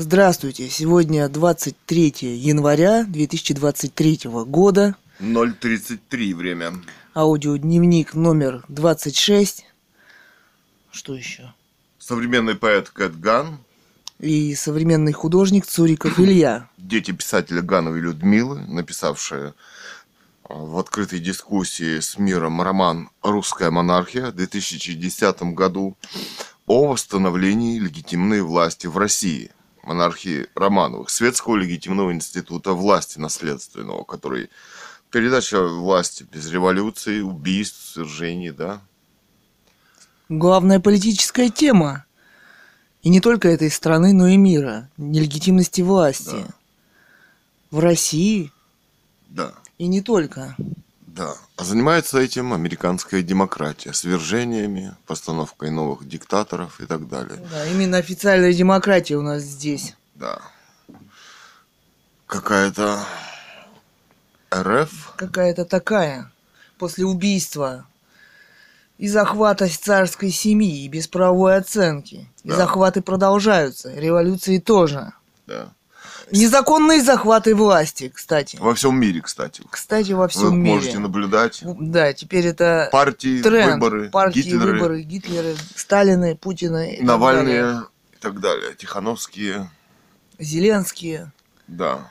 Здравствуйте! Сегодня 23 января 2023 года. 0.33 время. Аудиодневник номер 26. Что еще? Современный поэт Кэт Ган. И современный художник Цуриков Илья. Дети писателя Гановой Людмилы, написавшие а, в открытой дискуссии с миром роман «Русская монархия» в 2010 году о восстановлении легитимной власти в России – монархии Романовых, Светского легитимного института власти наследственного, который передача власти без революции, убийств, свержений, да. Главная политическая тема. И не только этой страны, но и мира. Нелегитимности власти. Да. В России. Да. И не только. Да. А занимается этим американская демократия, свержениями, постановкой новых диктаторов и так далее. Да, именно официальная демократия у нас здесь. Да. Какая-то РФ? Какая-то такая. После убийства и захвата царской семьи, без правовой оценки. И да. захваты продолжаются, революции тоже. Да. Незаконные захваты власти, кстати. Во всем мире, кстати. Кстати, во всем Вы мире. можете наблюдать. Да, теперь это партии, тренд. выборы, партии, Гитлеры, выборы, Гитлеры, Сталины, Путина. И Навальные и так далее. Тихановские. Зеленские. Да.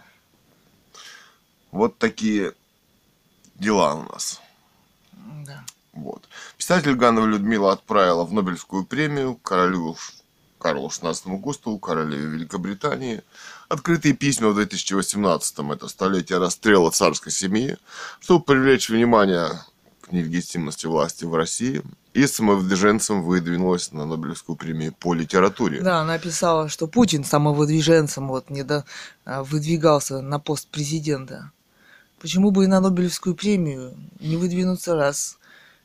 Вот такие дела у нас. Да. Вот. Писатель Ганова Людмила отправила в Нобелевскую премию королю Карлу XVI Густаву, королеве Великобритании, открытые письма в 2018-м, это столетие расстрела царской семьи, чтобы привлечь внимание к нелегитимности власти в России, и самовыдвиженцем выдвинулась на Нобелевскую премию по литературе. Да, она писала, что Путин самовыдвиженцем вот не до, а, выдвигался на пост президента. Почему бы и на Нобелевскую премию не выдвинуться раз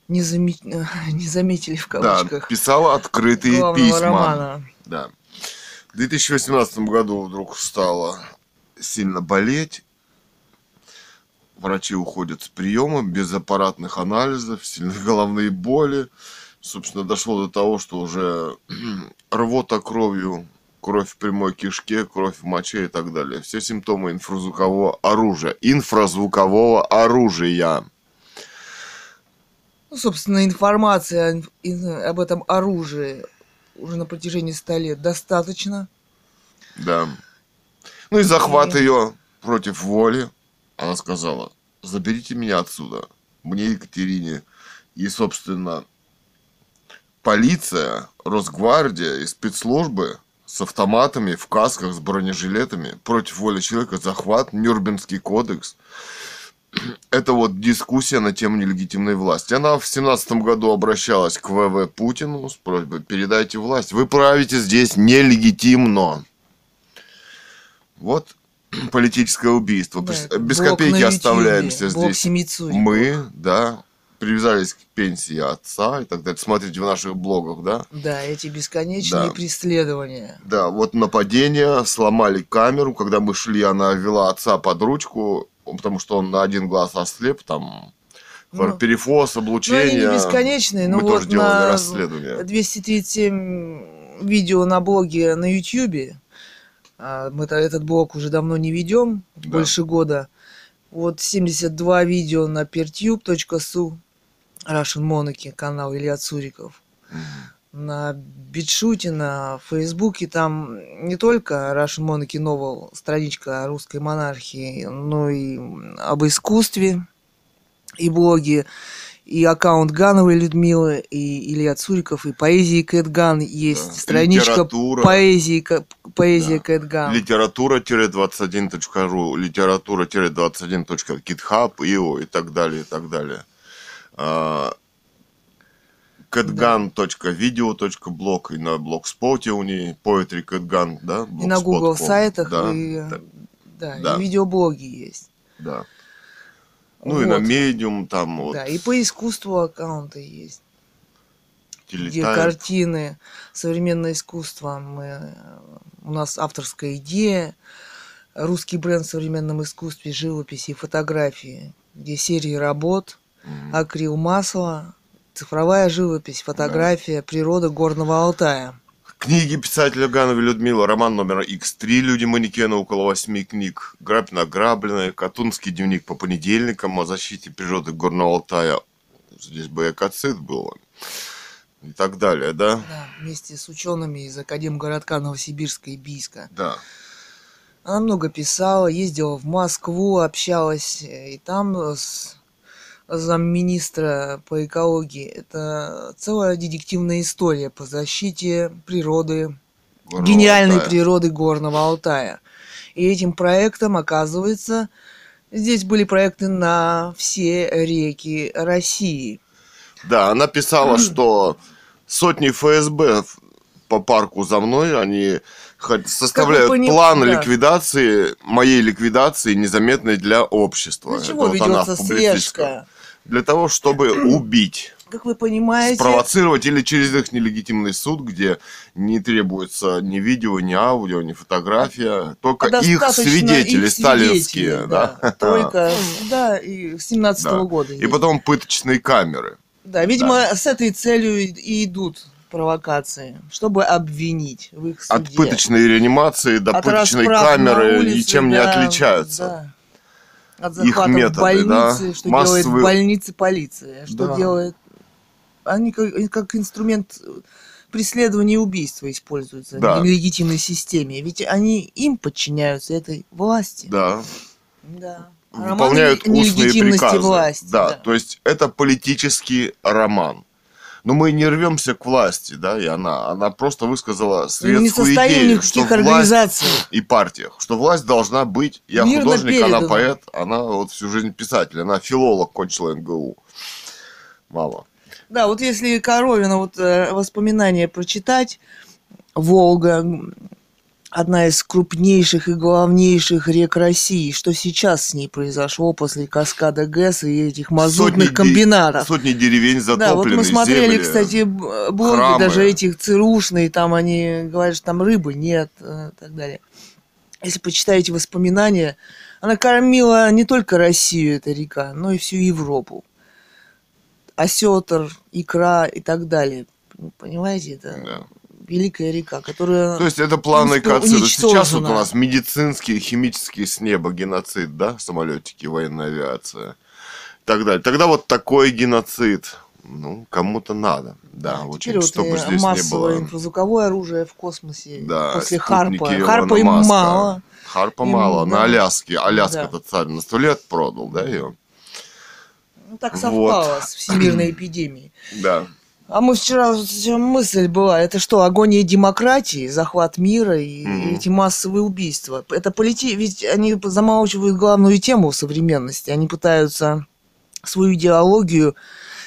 не, заме... не заметили в кавычках. Да, писала открытые письма. Романа. Да. В 2018 году вдруг стало сильно болеть. Врачи уходят с приема без аппаратных анализов, сильные головные боли. Собственно, дошло до того, что уже рвота кровью, кровь в прямой кишке, кровь в моче и так далее. Все симптомы инфразвукового оружия. Инфразвукового оружия. Ну, собственно, информация об этом оружии уже на протяжении ста лет достаточно. Да. Ну и захват и... ее против воли. Она сказала, заберите меня отсюда. Мне, Екатерине. И, собственно, полиция, Росгвардия и спецслужбы с автоматами, в касках, с бронежилетами против воли человека, захват, Нюрнбергский кодекс – это вот дискуссия на тему нелегитимной власти. Она в семнадцатом году обращалась к ВВ Путину с просьбой передайте власть. Вы правите здесь нелегитимно. Вот политическое убийство. Да, Без копейки оставляемся здесь. Мы, да, привязались к пенсии отца и так далее. Смотрите в наших блогах, да? Да, эти бесконечные да. преследования. Да, вот нападение, сломали камеру, когда мы шли, она вела отца под ручку, потому что он на один глаз ослеп, там ну, перефоз, облучение. Ну, они не бесконечные, но Мы вот тоже делали расследование. 237 видео на блоге на YouTube. А, мы этот блог уже давно не ведем, да. больше года. Вот 72 видео на pertube.su Russian Monarchy, канал Илья Цуриков. На Битшуте, на Фейсбуке, там не только Russian Monarchy Novel, страничка русской монархии, но и об искусстве, и блоги, и аккаунт Гановой Людмилы, и Илья Цуриков, и поэзии Кэтган есть, да. страничка литература. поэзии, поэзия да. Кэтган. Литература-21.ру, литература-21.github, и, и так далее, и так далее. Catgun.video.blog и на блогспоте у нее poetry catgun, да? И на Google сайтах, да, и, да, да, да. и видеоблоги есть. Да. Ну вот. и на Medium там вот. Да, и по искусству аккаунты есть. Где картины, современное искусство. Мы, у нас авторская идея, русский бренд в современном искусстве, живописи и фотографии, где серии работ, mm-hmm. акрил масло, Цифровая живопись, фотография, да. природа Горного Алтая. Книги писателя Гановой Людмила, роман номер X3, «Люди-манекены», около восьми книг, «Грабь награбленная», «Катунский дневник по понедельникам», о защите природы Горного Алтая, здесь бы экоцид был, и так далее, да? Да, вместе с учеными из Академгородка Новосибирска и Бийска. Да. Она много писала, ездила в Москву, общалась, э, и там с замминистра по экологии. Это целая детективная история по защите природы, Горного гениальной Алтая. природы Горного Алтая. И этим проектом, оказывается, здесь были проекты на все реки России. Да, она писала, что сотни ФСБ по парку за мной, они составляют пони- план да. ликвидации, моей ликвидации, незаметной для общества. Для чего Это вот ведется в публицистском. слежка? Для того, чтобы убить, Как вы понимаете, спровоцировать или через их нелегитимный суд, где не требуется ни видео, ни аудио, ни фотография, только а их свидетели их сталинские, свидетелей, да. Только, да, и с 17 Да. года. И есть. потом пыточные камеры. Да, видимо, с этой целью и идут провокации, чтобы обвинить в их суде. От пыточной реанимации до От пыточной камеры улице, ничем не да, отличаются. да. От Их методы, в больнице, да, что массовые- делает в больнице полиция, что Да. делает... Они как, как инструмент преследования и убийства используются Да. в нелегитимной системе. Ведь они им подчиняются, этой власти. Да. Да. Выполняют устные приказы. власти. да, то есть это политический роман. Но мы не рвемся к власти, да, и она, она просто высказала Мы светскую идею, что власть и партиях, что власть должна быть, я Мирно художник, она поэт, она вот всю жизнь писатель, она филолог, кончила НГУ. Мама. Да, вот если Коровина вот э, воспоминания прочитать, Волга, одна из крупнейших и главнейших рек России, что сейчас с ней произошло после каскада ГЭС и этих мазутных Сотни де- комбинатов. Сотни деревень затоплены, Да, вот мы смотрели, земли. кстати, блоги храмы. даже этих ЦРУшные, там они говорят, что там рыбы нет э, и так далее. Если почитаете воспоминания, она кормила не только Россию, эта река, но и всю Европу. Осетр, икра и так далее. Понимаете, это Да. Великая река, которая... То есть это планы экоцида. Сейчас вот у уничтожена. нас медицинский, химический с неба геноцид, да, самолетики, военная авиация и так далее. Тогда вот такой геноцид, ну, кому-то надо, да, Теперь очень, вот чтобы здесь не было. инфразвуковое оружие в космосе Да, после Харпа. Харпа им Маска. мало. Харпа Им, мало, да. на Аляске. Да. Аляска-то царь на сто лет продал, да, ее? Ну, так Вот. совпало с всемирной эпидемией. Да. А мы вчера, мысль была, это что, агония демократии, захват мира и Мгм. эти массовые убийства? Это полити... Ведь они замалчивают главную тему современности. Они пытаются свою идеологию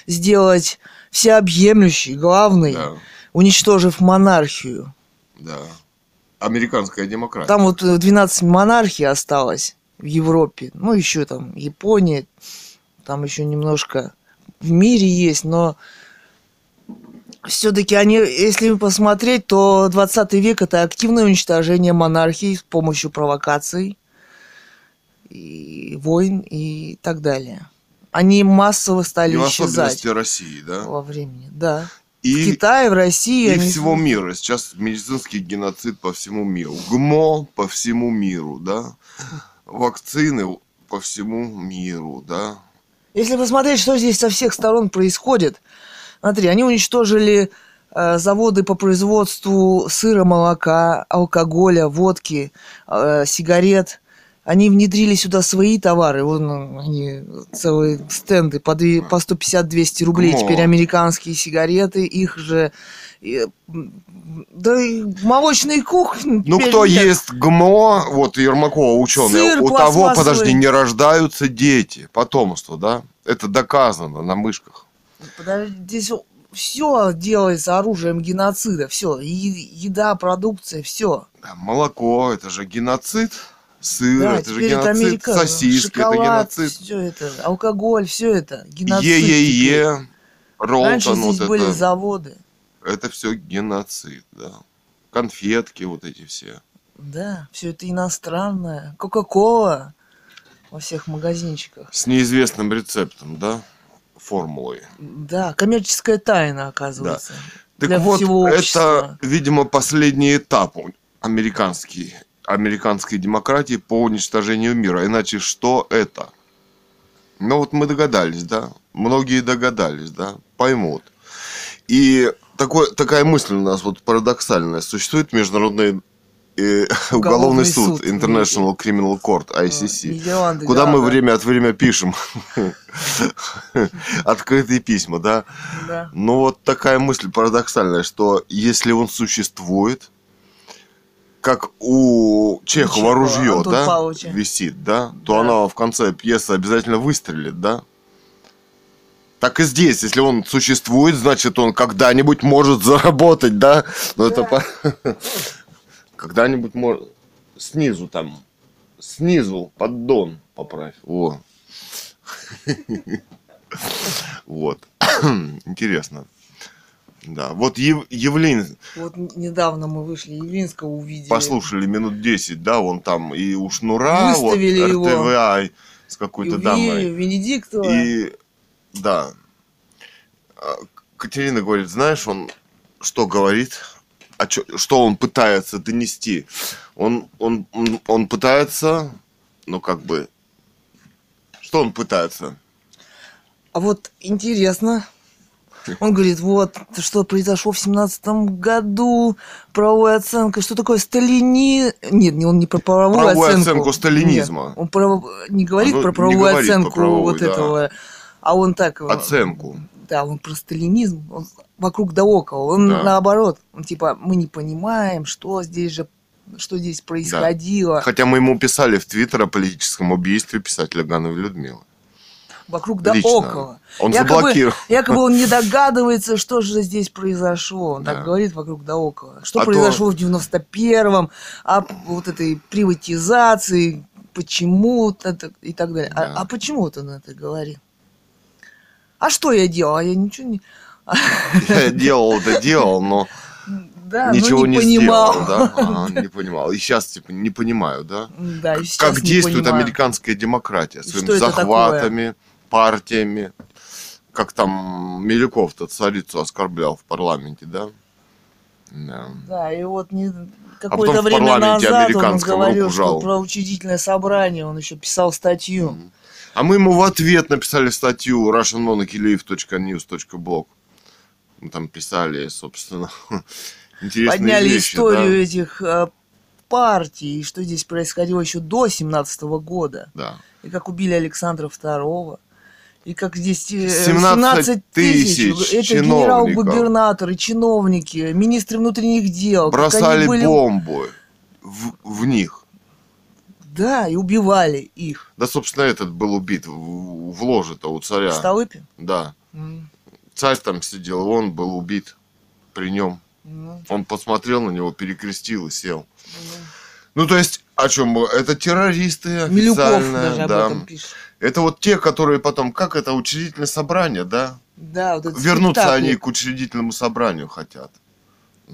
сделать всеобъемлющей, главной, Да, уничтожив монархию. да. Американская демократия. Там вот э, 12 монархий осталось в Европе. Ну, еще там Япония, там еще немножко в мире есть, но все-таки они, если посмотреть, то 20 век это активное уничтожение монархии с помощью провокаций, и войн и так далее. Они массово стали И в исчезать особенности России, да? во времени. Да. В И Китае, в России. И они- всего мира. Сейчас медицинский геноцид по всему миру. ГМО по всему миру, да. Вакцины по всему миру, да. Если посмотреть, что здесь со всех сторон происходит, смотри, они уничтожили э, заводы по производству сыра, молока, алкоголя, водки, э, сигарет. Они внедрили сюда свои товары. Вон они целые стенды по, по 150-200 рублей. О. Теперь американские сигареты, их же... да и молочные кухни. Ну, кто нет. ест ГМО, вот Ермакова ученый, Сыр у того, подожди, не рождаются дети, потомство, да? Это доказано на мышках. Подожди, здесь все делается оружием геноцида, все, еда, продукция, все. Да, молоко, это же геноцид. Сыр, Да, это же это геноцид. Америка, Сосиски, шоколад, это геноцид. все это, алкоголь, все это, геноцид. Е-е-е, Раньше Ролтон, здесь вот были это. заводы, Это все геноцид, да. Конфетки вот эти все. да, все это иностранное, Кока-Кола во всех магазинчиках. С неизвестным рецептом, да? Формулой. Да, коммерческая тайна, оказывается. Так для вот, всего общества. это, видимо, последний этап американский, американской демократии по уничтожению мира. Иначе что это? Ну вот мы догадались, да? Многие догадались, да? Поймут. И такой, такая мысль у нас вот парадоксальная. Существует международный э, уголовный, Уголовный суд, суд. International Criminal Court, ICC. Нидерланды, Куда да, мы да, время от времени пишем открытые письма, да? да. Ну вот такая мысль парадоксальная, что если он существует, как у Чехова ружье, Антон да, Павловича. висит, да, то Да. оно в конце пьесы обязательно выстрелит, да? Так и здесь, если он существует, значит он когда-нибудь может заработать, да? Но это по- когда-нибудь может снизу там, снизу поддон поправь. Во. Вот. Интересно. Да, вот Ев- Евлин Вот недавно мы вышли, Явлинского увидели. послушали минут 10, да, он там и у Шнура, вот Выставили его. РТВА с какой-то дамой. Венедиктова. И да, А, Катерина говорит, знаешь, он что говорит, а чё- что он пытается донести? Он, он, он, он пытается, ну как бы, что он пытается? А вот интересно. Он говорит, вот, что произошло в семнадцатом году, правовая оценка, что такое сталини... Нет, не он не про правовую, Правовую оценку. оценку сталинизма. Нет, он про- не говорит Он про не правовую говорит про оценку правовую, вот да. этого, а он так... э, Оценку. Да, он про сталинизм, он вокруг да около. Он Да. наоборот, он типа, мы не понимаем, что здесь же, что здесь происходило. Хотя мы ему писали в Твиттер о политическом убийстве писателя Гановой Людмилы. Вокруг да Лично. около. Он якобы, заблокировал. якобы он не догадывается, что же здесь произошло. Он Да. так говорит вокруг да около. Что А то- произошло в 91-м, а п- вот этой приватизации, почему это и так далее. Да. А, а почему вот он это говорит? А что я делал? А я ничего не... Я делал, но Да, ничего ну, не, не, понимал. сделал, да? Ага, не понимал. И сейчас, типа, не понимаю, да? Да, и сейчас как не действует понимаю. американская демократия своими захватами, партиями. Как там Милюков-то царицу оскорблял в парламенте, да? Да. Да, и вот не... А какое-то в время назад он говорил, что про учредительное собрание, он еще писал статью. А мы ему в ответ написали статью russianmonarchylive.news.blog. Мы там писали, собственно, интересные Подняли вещи, историю да. этих э, партий, и что здесь происходило еще до 17 года. Да. И как убили Александра II. И как здесь э, 17 17 тысяч, тысяч это генерал-губернаторы, чиновники, министры внутренних дел. Бросали были- бомбы в, в них. Да, и убивали их. Да, собственно, этот был убит в, в ложе-то у царя. В Столыпе? Да. М, Царь там сидел, он был убит при нем. ну, Он посмотрел на него, перекрестил и сел. ну. Ну, то есть, о чем мы? Это террористы Милюков официально, об да. Это вот те, которые потом, как это, учредительное собрание, да? Да, вот этот Вернуться спектакль. они к учредительному собранию хотят.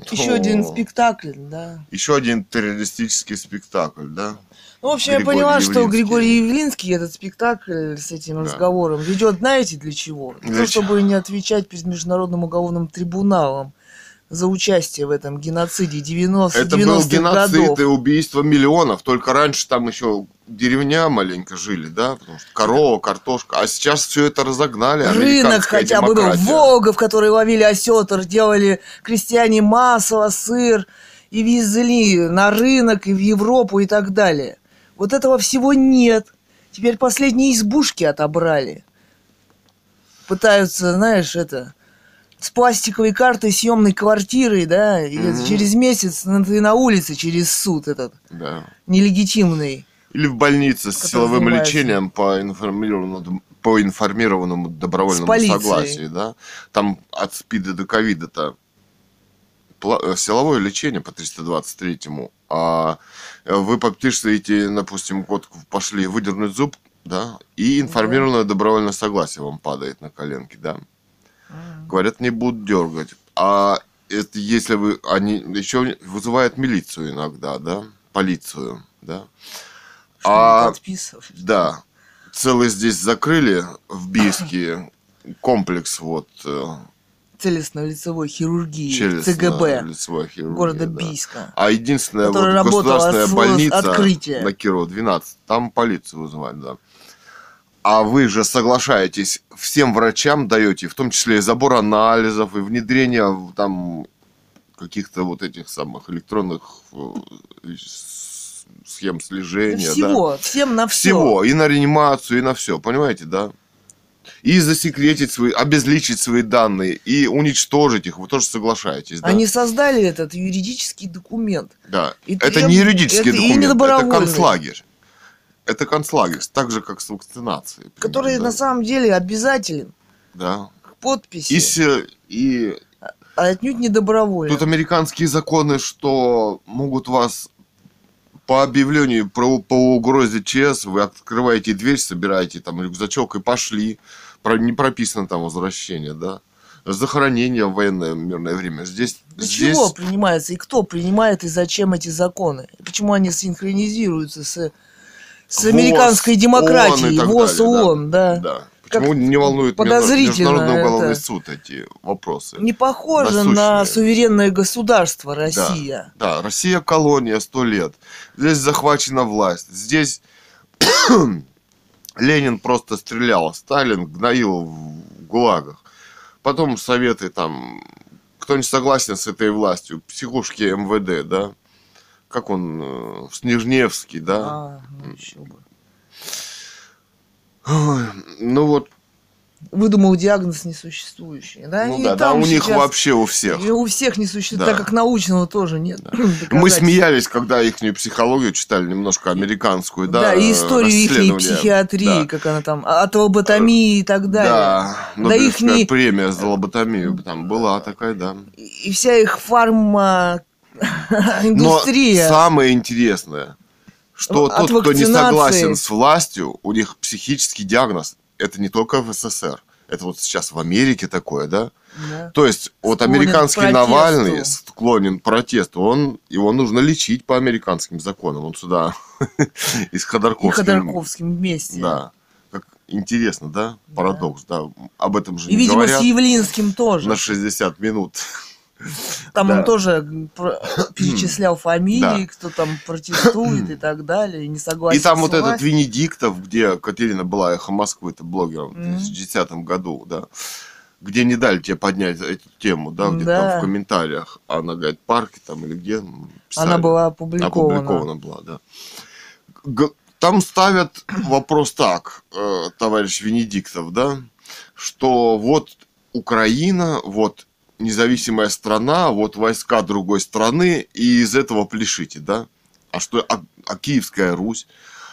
Еще Ну, один спектакль, да. Еще один террористический спектакль, да? Ну, в общем, я Григорий поняла, что Явлинский. Григорий Явлинский этот спектакль с этим Да. разговором ведет, знаете, для чего? Для чего? чтобы не отвечать перед Международным уголовным трибуналом за участие в этом геноциде 90 Это был 90-х геноцид годов. и убийство миллионов. Только раньше там еще деревня маленько жили, да? Потому что корова, картошка. А сейчас все это разогнали. Рынок хотя бы был. Волга, в которой ловили осетр, делали крестьяне масло, сыр и везли на рынок и в Европу и так далее. Вот этого всего нет. Теперь последние избушки отобрали. Пытаются, знаешь, это с пластиковой картой съемной квартиры, да, и Мгм. через месяц на- ты на улице через суд этот Да. нелегитимный. Или в больнице с силовым занимается. лечением по информированному, по информированному добровольному согласию, да? Там от СПИДа до ковида-то э, силовое лечение по 323-му, а э, вы подпишете, допустим, вот пошли выдернуть зуб, да, и информированное добровольное согласие вам падает на коленки, да. Говорят, не будут дергать. А это если вы, они еще вызывают милицию иногда, да, полицию, да. Что А-. Да. Целый здесь закрыли в Бийске комплекс вот э, целостно-лицевой хирургии челюстно- ЦГБ хирургия, города да. Бийска. А единственная вот государственная с- больница открытия. на Кирова 12, там полицию вызывали, да. А вы же соглашаетесь, всем врачам даете, в том числе и забор анализов, и внедрение там каких-то вот этих самых электронных э, схем слежения, да. Всего, всем на все. Всего, и на реанимацию, и на все, понимаете, да? И засекретить свои, обезличить свои данные, и уничтожить их, вы тоже соглашаетесь, да? Они создали этот юридический документ. Да. И это треб- не юридический это документ, это концлагерь. Это концлагерь, так же, как с вакцинацией. примерно, который да. на самом деле обязателен Да. к подписи, И, и а отнюдь не добровольно. тут американские законы, что могут вас по объявлению про, по угрозе ЧС, вы открываете дверь, собираете там рюкзачок и пошли. Про, не прописано там возвращение, да. Захоронение в военное мирное время. Здесь, Для здесь чего принимается и кто принимает и зачем эти законы? И почему они синхронизируются с, с ВОЗ, американской ООН и демократией, так ВОЗ, далее, да. ООН, да. Да. Как Почему не волнует подозрительно Международный уголовный это. суд эти вопросы? Не похоже Насущные. на суверенное государство Россия. Да, Россия колония сто лет. Здесь захвачена власть. Здесь Ленин просто стрелял, Сталин гноил в гулагах. Потом советы там, кто не согласен с этой властью, психушки МВД, да? Как он, э, Снежневский, да? А, ну еще бы. Ой, ну вот, Выдумал диагноз несуществующий. Да, ну да, и да, там у них вообще у всех. И у всех не существует, Да. так как научного тоже нет. Мы доказательств. смеялись, когда их психологию читали, немножко американскую, да? Да, и историю их психиатрии, Да. как она там, а- от лоботомии и так далее. Да, Да Нобелевская ихний- премия за лоботомию там была такая, да. И вся их фарма Но индустрия. самое интересное, что От тот, кто не согласен с властью, у них психический диагноз. Это не только в СССР. Это вот сейчас в Америке такое, да? Да. То есть вот Склонен американский к протесту. Навальный склонен протесту. Он, его нужно лечить по американским законам. Он сюда из И Ходорковским. Ходорковским вместе. Да. Как интересно, да? Парадокс, да. Об этом же И, не видимо, говорят с Явлинским тоже. на 60 минут. Там да. он тоже перечислял фамилии, Да. кто там протестует и так далее, не согласен И там вот этот. Венедиктов, где Катерина была эхо Москвы, это блогером в Мгм. 2010 году, да, где не дали тебе поднять эту тему, да, где-то Да. там в комментариях. Она говорит, парки там или где. писали. Она была опубликована. Опубликована была, да. Г- Там ставят вопрос так, э, товарищ Венедиктов, да, что вот Украина, вот независимая страна, вот войска другой страны, и из этого пляшите, да? А что, а, а Киевская Русь?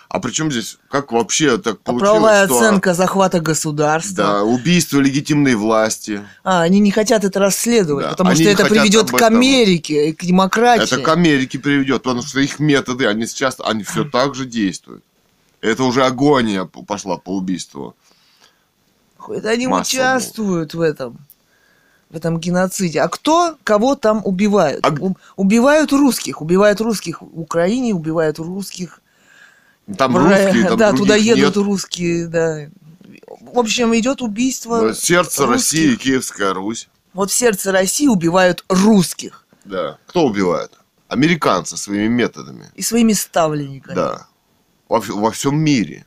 А причем здесь, как вообще так А получилось, правовая что... оценка захвата государства. Да, убийство легитимной власти. А, они не хотят это расследовать, Да, потому что это приведет к. Америке и к демократии. Это к Америке приведет, потому что их методы, они сейчас, они все так же действуют. Это уже агония пошла по убийству. Это они массово. участвуют в этом, в этом геноциде. А кто кого там убивают? А- Убивают русских, убивают русских в Украине, убивают русских. Там Про- русские, там да, туда едут нет. русские, да. В общем, идет убийство. Сердце русских. России, Киевская Русь. Вот в сердце России убивают русских Да. Кто убивает? Американцы своими методами. и своими ставленниками. Да. Во, во всем мире.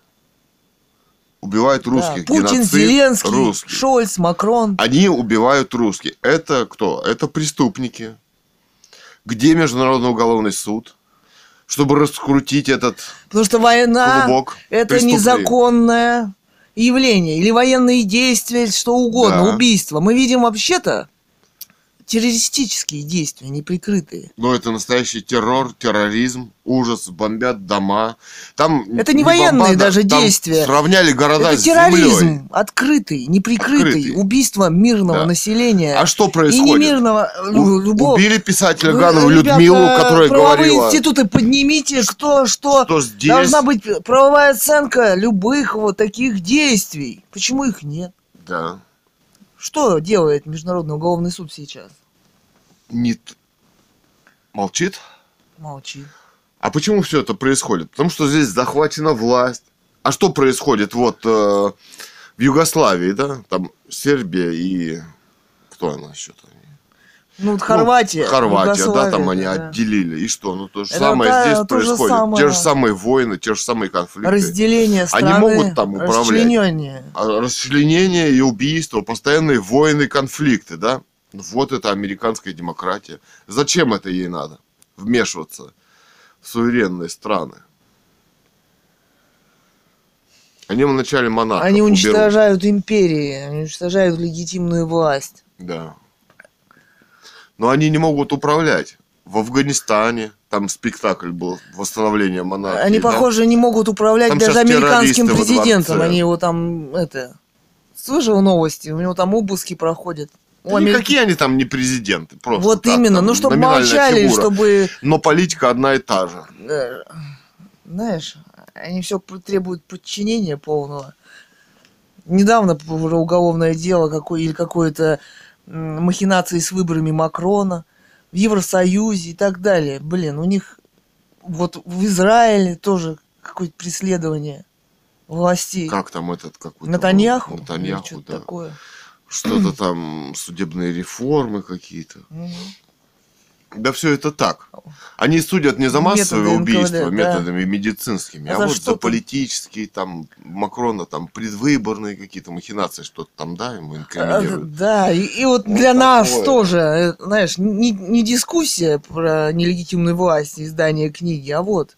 Убивают Да, русских. Путин, Геноцид Зеленский, русских. Шольц, Макрон. Они убивают русских. Это кто? Это преступники. Где Международный уголовный суд? Чтобы раскрутить этот Потому что война это незаконное явление. Или военные действия, что угодно, Да. убийство. Мы видим вообще-то террористические действия, неприкрытые. Но это настоящий террор, терроризм, ужас, бомбят дома. Там Это не военные бомбада, даже там действия. Сравняли города это с землей. терроризм открытый, неприкрытый. Открытый. Убийство мирного Да. населения. А что и происходит? не мирного, У- лю- любого. Убили писателя Ганову ребята, Людмилу, которая правовые говорила, институты поднимите, кто что. что здесь... Должна быть правовая оценка любых вот таких действий. Почему их нет? Да. Что делает Международный уголовный суд сейчас? Не... Молчит? Молчит. А почему все это происходит? Потому что здесь захвачена власть. А что происходит вот э, в Югославии, да? Там Сербия и... что она что-то? Ну, вот Хорватия. Ну, Хорватия, да, там они да. отделили. И что? Ну, то же Это самое та- здесь то же происходит. самое. Те же самые войны, те же самые конфликты. Разделение Они страны. могут там управлять. расчленение. А Расчленение и убийство, постоянные войны, конфликты, да? Вот это американская демократия. Зачем это ей надо? Вмешиваться в суверенные страны. Они вначале монархов Они уберут. уничтожают империи, они уничтожают легитимную власть. Да. Но они не могут управлять. В Афганистане там спектакль был восстановление монархии. Они, да? похоже, не могут управлять Там даже американским президентом. Они его там, это... Слышал новости? У него там обыски проходят. Да Америки- Никакие они там не президенты, просто Вот так, именно, там ну чтобы молчали, фигура. чтобы, Но политика одна и та же. э, знаешь, они все требуют подчинения полного. Недавно уголовное дело какое, или какое-то махинации с выборами Макрона в Евросоюзе и так далее. Блин, у них вот в Израиле тоже какое-то преследование властей. Как там этот какой-то... Натаньяху? Натаньяху, да. такое. Что-то там, судебные реформы какие-то. Да все это так. Они судят не за массовые Методы убийства НКВД, да. методами медицинскими, А а, за вот за политические, там, Макрона, там, предвыборные какие-то махинации, что-то там, да, ему А, инкриминируют. Да, и, и вот Вот для нас такое. тоже, э, знаешь, не, не дискуссия про нелегитимную власть, издание книги, а вот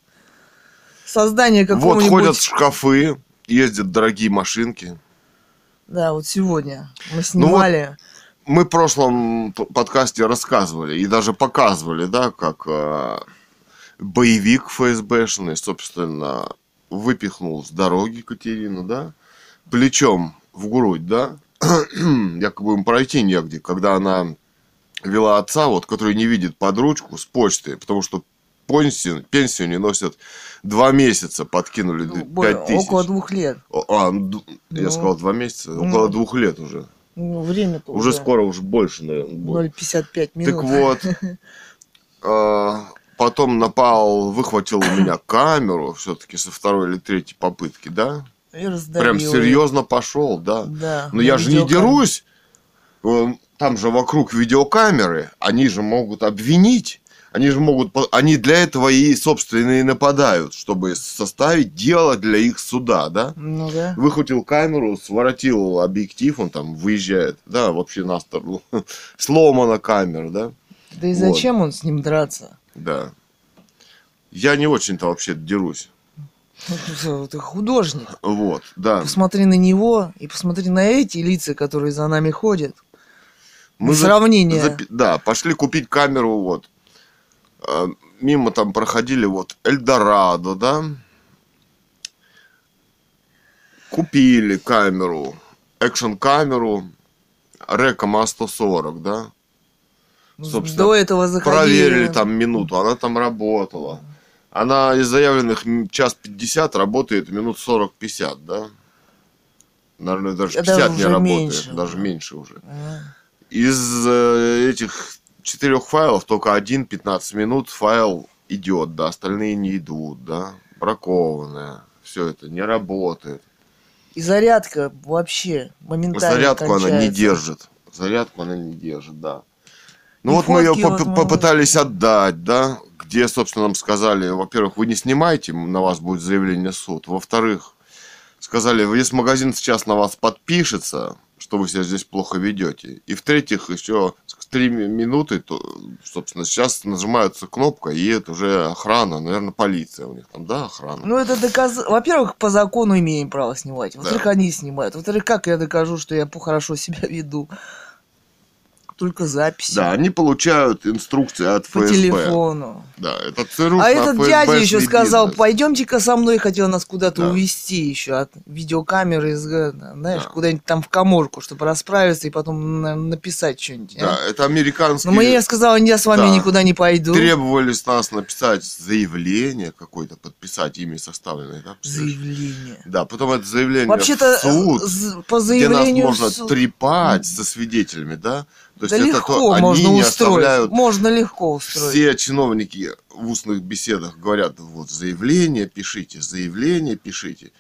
создание Вот какого-нибудь... ходят шкафы, ездят дорогие машинки. Да, вот сегодня мы Ну вот снимали. Мы в прошлом подкасте рассказывали и даже показывали, да, как э, боевик ФСБшный, собственно, выпихнул с дороги Катерину, да, плечом в грудь, да, якобы им пройти негде, когда она вела отца, вот, который не видит под ручку с почты, потому что пенсию, пенсию не носят два месяца, подкинули ну, д- более- пять тысяч. около двух лет. А, ну, я Ну. сказал два месяца, Ну. около двух лет уже. Ну, время-то Уже уже скоро, уже больше, наверное, будет. 0,55 минут. Так вот, а, потом напал, выхватил у меня камеру, все-таки со второй или третьей попытки, да? И раздавил Прям серьезно пошел, да. Да. Но я же не дерусь. Там же вокруг видеокамеры, они же могут обвинить. Они же могут, они для этого и, собственно, и нападают, чтобы составить дело для их суда, да? Ну да. Выхватил камеру, своротил объектив, он там выезжает, да, вообще на сторону. Сломана камера, да? Да и Вот. зачем он с ним драться? Да. Я не очень-то вообще дерусь. Ну, Ты художник. Вот, да. Посмотри на него и посмотри на эти лица, которые за нами ходят. Мы за- Сравнение. запи- Да, пошли купить камеру, вот. А, Мимо там проходили вот Эльдорадо, да. Купили камеру, экшн-камеру, Рекома 140, да. собственно, До этого заходили. Проверили там минуту, она там работала. Она из заявленных час 50 работает минут 40-50, да? Наверное, даже Это 50 не уже работает, меньше. даже меньше уже. А, Из э, этих четырех файлов только один 15 минут файл идет, да, остальные не идут, да, бракованное, все это не работает. И зарядка вообще моментально Зарядку она не кончается. держит, зарядку она не держит, да. Ну И вот мы ее вот мы- попытались отдать, да, где, собственно, нам сказали, во-первых, вы не снимайте, на вас будет заявление в суд, во-вторых, сказали, если магазин сейчас на вас подпишется, что вы себя здесь плохо ведете, и в-третьих, еще три ми- минуты, то, собственно, сейчас нажимается кнопка, и это уже охрана, наверное, полиция у них там, да, охрана? Ну, это доказ... Во-первых, по закону имеем право снимать. Во-вторых, Да. они снимают. Во-вторых, как я докажу, что я хорошо себя веду? Только записи. Да, они получают инструкции от По ФСБ. телефону. Да, это ЦРУ. А этот дядя еще сказал, пойдемте-ка со мной, хотел нас куда-то Да. увезти еще от видеокамеры, из, г- знаешь, Да. куда-нибудь там в коморку, чтобы расправиться и потом на- написать что-нибудь. а? Да, это американские... Но мне сказала, я с вами Да. никуда не пойду. Требовали с нас написать заявление какое-то, подписать ими составленное, да? Заявление. Да, потом это заявление Вообще-то в суд, э, з- по где нас заявлению... можно суд- трепать со свидетелями, да? То да это легко то, они можно не устроить. оставляют... Можно легко устроить. Все чиновники в устных беседах говорят, вот заявление пишите, заявление пишите.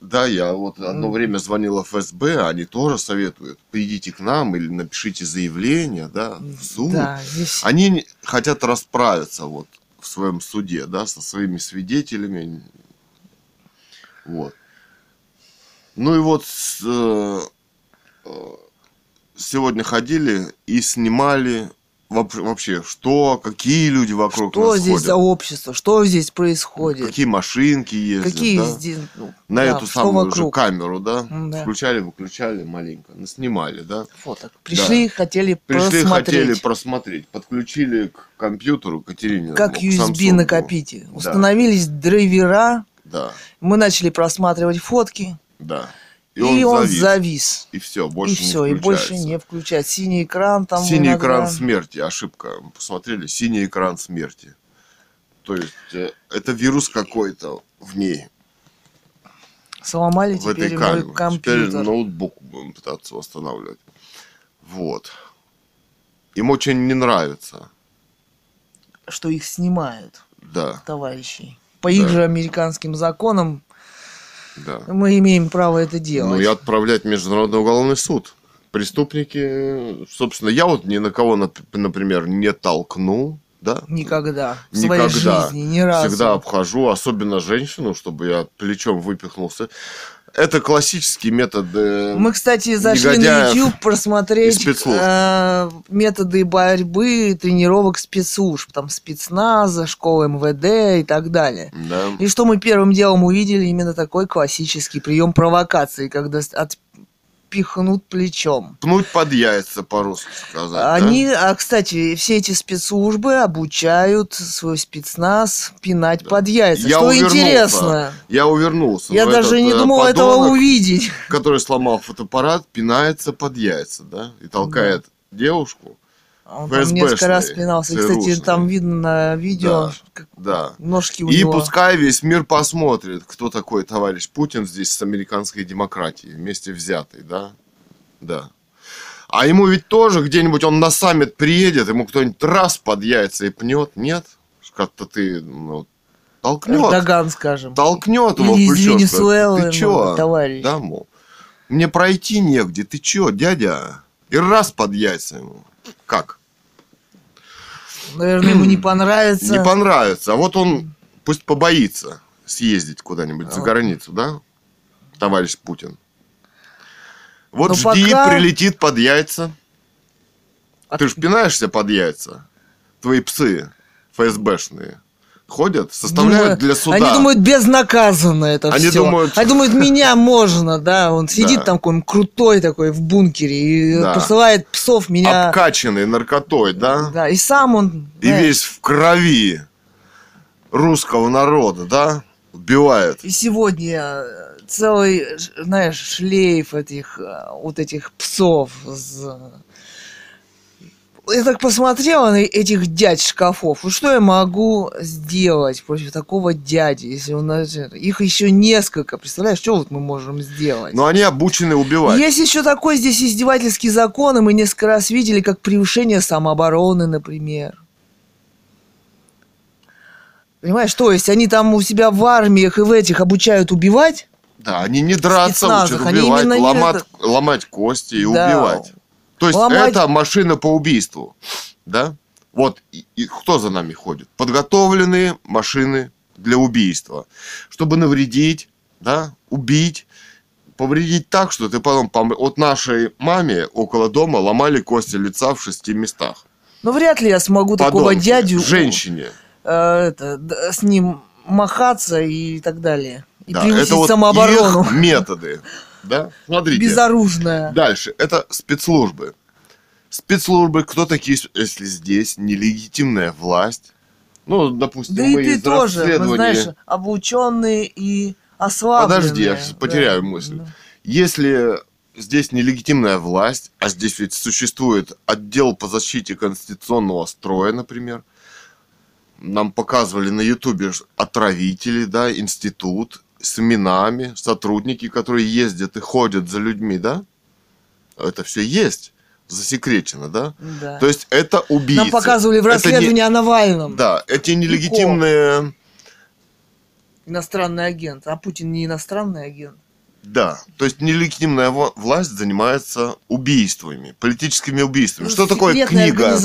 Да, я вот одно время звонил ФСБ, они тоже советуют, придите к нам или напишите заявление, да, в суд. Да, здесь... Они хотят расправиться вот в своем суде, да, со своими свидетелями. Вот. Ну и вот э, э, сегодня ходили и снимали вообще, что, какие люди вокруг Что нас здесь ходят, за общество? Что здесь происходит? какие машинки ездят, Какие да, здесь... ну, на да, эту самую же вокруг? камеру, да, да. включали, выключали маленько, ну, снимали, да. Фоток. Пришли, хотели Пришли, просмотреть. хотели просмотреть, подключили к компьютеру Катерине. как ну, USB Samsung. накопите. Да. Установились драйвера, Да, мы начали просматривать фотки, да. И, он, завис. завис. И все, И больше все, не и больше не включать. Синий экран там Синий иногда. экран смерти, ошибка. Мы Посмотрели, синий экран смерти. То есть э, это вирус какой-то в ней, Сломали в этой теперь камере. мой компьютер. Теперь ноутбук будем пытаться восстанавливать. Вот. Им очень не нравится. Что их снимают, Да, товарищи. По их Да. же американским законам да. мы имеем право это делать. Ну и отправлять в Международный уголовный суд. Преступники, собственно, я вот ни на кого, нап- например, не толкнул, да? Никогда. В своей Никогда. жизни, ни разу. Всегда обхожу, особенно женщину, чтобы я плечом выпихнулся. Это классический метод. э, Мы, кстати, зашли на YouTube просмотреть э, методы борьбы, тренировок спецслужб, там спецназа, школы МВД и так далее. Да. И что мы первым делом увидели? Именно такой классический прием провокации, когда с- отпихнут плечом. Пнуть под яйца, по-русски сказать. да? Они, а, кстати, все эти спецслужбы обучают свой спецназ пинать Да. под яйца. Я что увернулся. интересно. Я увернулся. Я даже этот, не э, думал этого подонок, увидеть. который сломал фотоаппарат, пинается под яйца, да? И толкает девушку. А Он там несколько раз пинался. И, кстати, там видно на видео, Да. как Да. ножки у И него. пускай весь мир посмотрит, кто такой товарищ Путин здесь с американской демократией, вместе взятый, да? Да. А ему ведь тоже где-нибудь он на саммит приедет, ему кто-нибудь раз под яйца и пнет, нет? Как-то ты, ну, толкнет. Эрдоган, скажем. Толкнет его Или из Венесуэлы, ты чё? товарищ. Да, мол. Мне пройти негде, ты чё, дядя? И раз под яйца ему. Как? Наверное, ему не понравится. Не понравится. А вот он пусть побоится съездить куда-нибудь за А. границу, да? Товарищ Путин. Вот Но жди, пока- прилетит под яйца. От- Ты ж пинаешься под яйца. Твои псы ФСБшные ходят, составляют Думаю, для суда. Они думают, безнаказанно это Они все. думают- Они думают, меня можно, да. Он сидит Да. там какой-нибудь крутой такой в бункере и Да. посылает псов меня. Обкачанный наркотой, да? Да, и сам он. И знаешь, весь в крови русского народа, да? Убивает. И сегодня э, целый, знаешь, шлейф этих э, вот этих псов. с- Я так посмотрела на этих дядь шкафов. И что я могу сделать против такого дяди, если у нас их еще несколько? Представляешь, что вот мы можем сделать? Но они обучены убивать. Есть еще такой здесь издевательский закон, и мы несколько раз видели, как превышение самообороны, например. Понимаешь, то есть они там у себя в армиях и в этих обучают убивать? Да, они не драться учат они убивать, именно не ломать, это- ломать кости и Да. убивать. То есть Ломать- это машина по убийству, да? Вот и, и кто за нами ходит? Подготовленные машины для убийства, чтобы навредить, да, убить, повредить так, что ты потом пом... Вот нашей маме около дома ломали кости лица в шести местах. Но вряд ли я смогу такого Подонки. дядю Женщине. э, это, с ним махаться и так далее. И Да, превысить это вот самооборону. их методы. Да? Смотрите. Безоружная. Дальше. Это спецслужбы. Спецслужбы, кто такие, если здесь нелегитимная власть? Ну, допустим, Да и мы ты из тоже, мы, расследования- знаешь, обученные и ослабленные. Подожди, я потеряю мысль. Да. Если здесь нелегитимная власть, а здесь ведь существует отдел по защите конституционного строя, например, нам показывали на ютубе отравители, да, институт с именами, сотрудники, которые ездят и ходят за людьми, да? Это все есть, засекречено, да? Да. То есть это убийцы. Нам показывали в Это не- расследовании о Навальном. Да, эти нелегитимные... Иностранный агент. А Путин не иностранный агент. Да, то есть нелегитимная власть занимается убийствами, политическими убийствами. Что такое книга?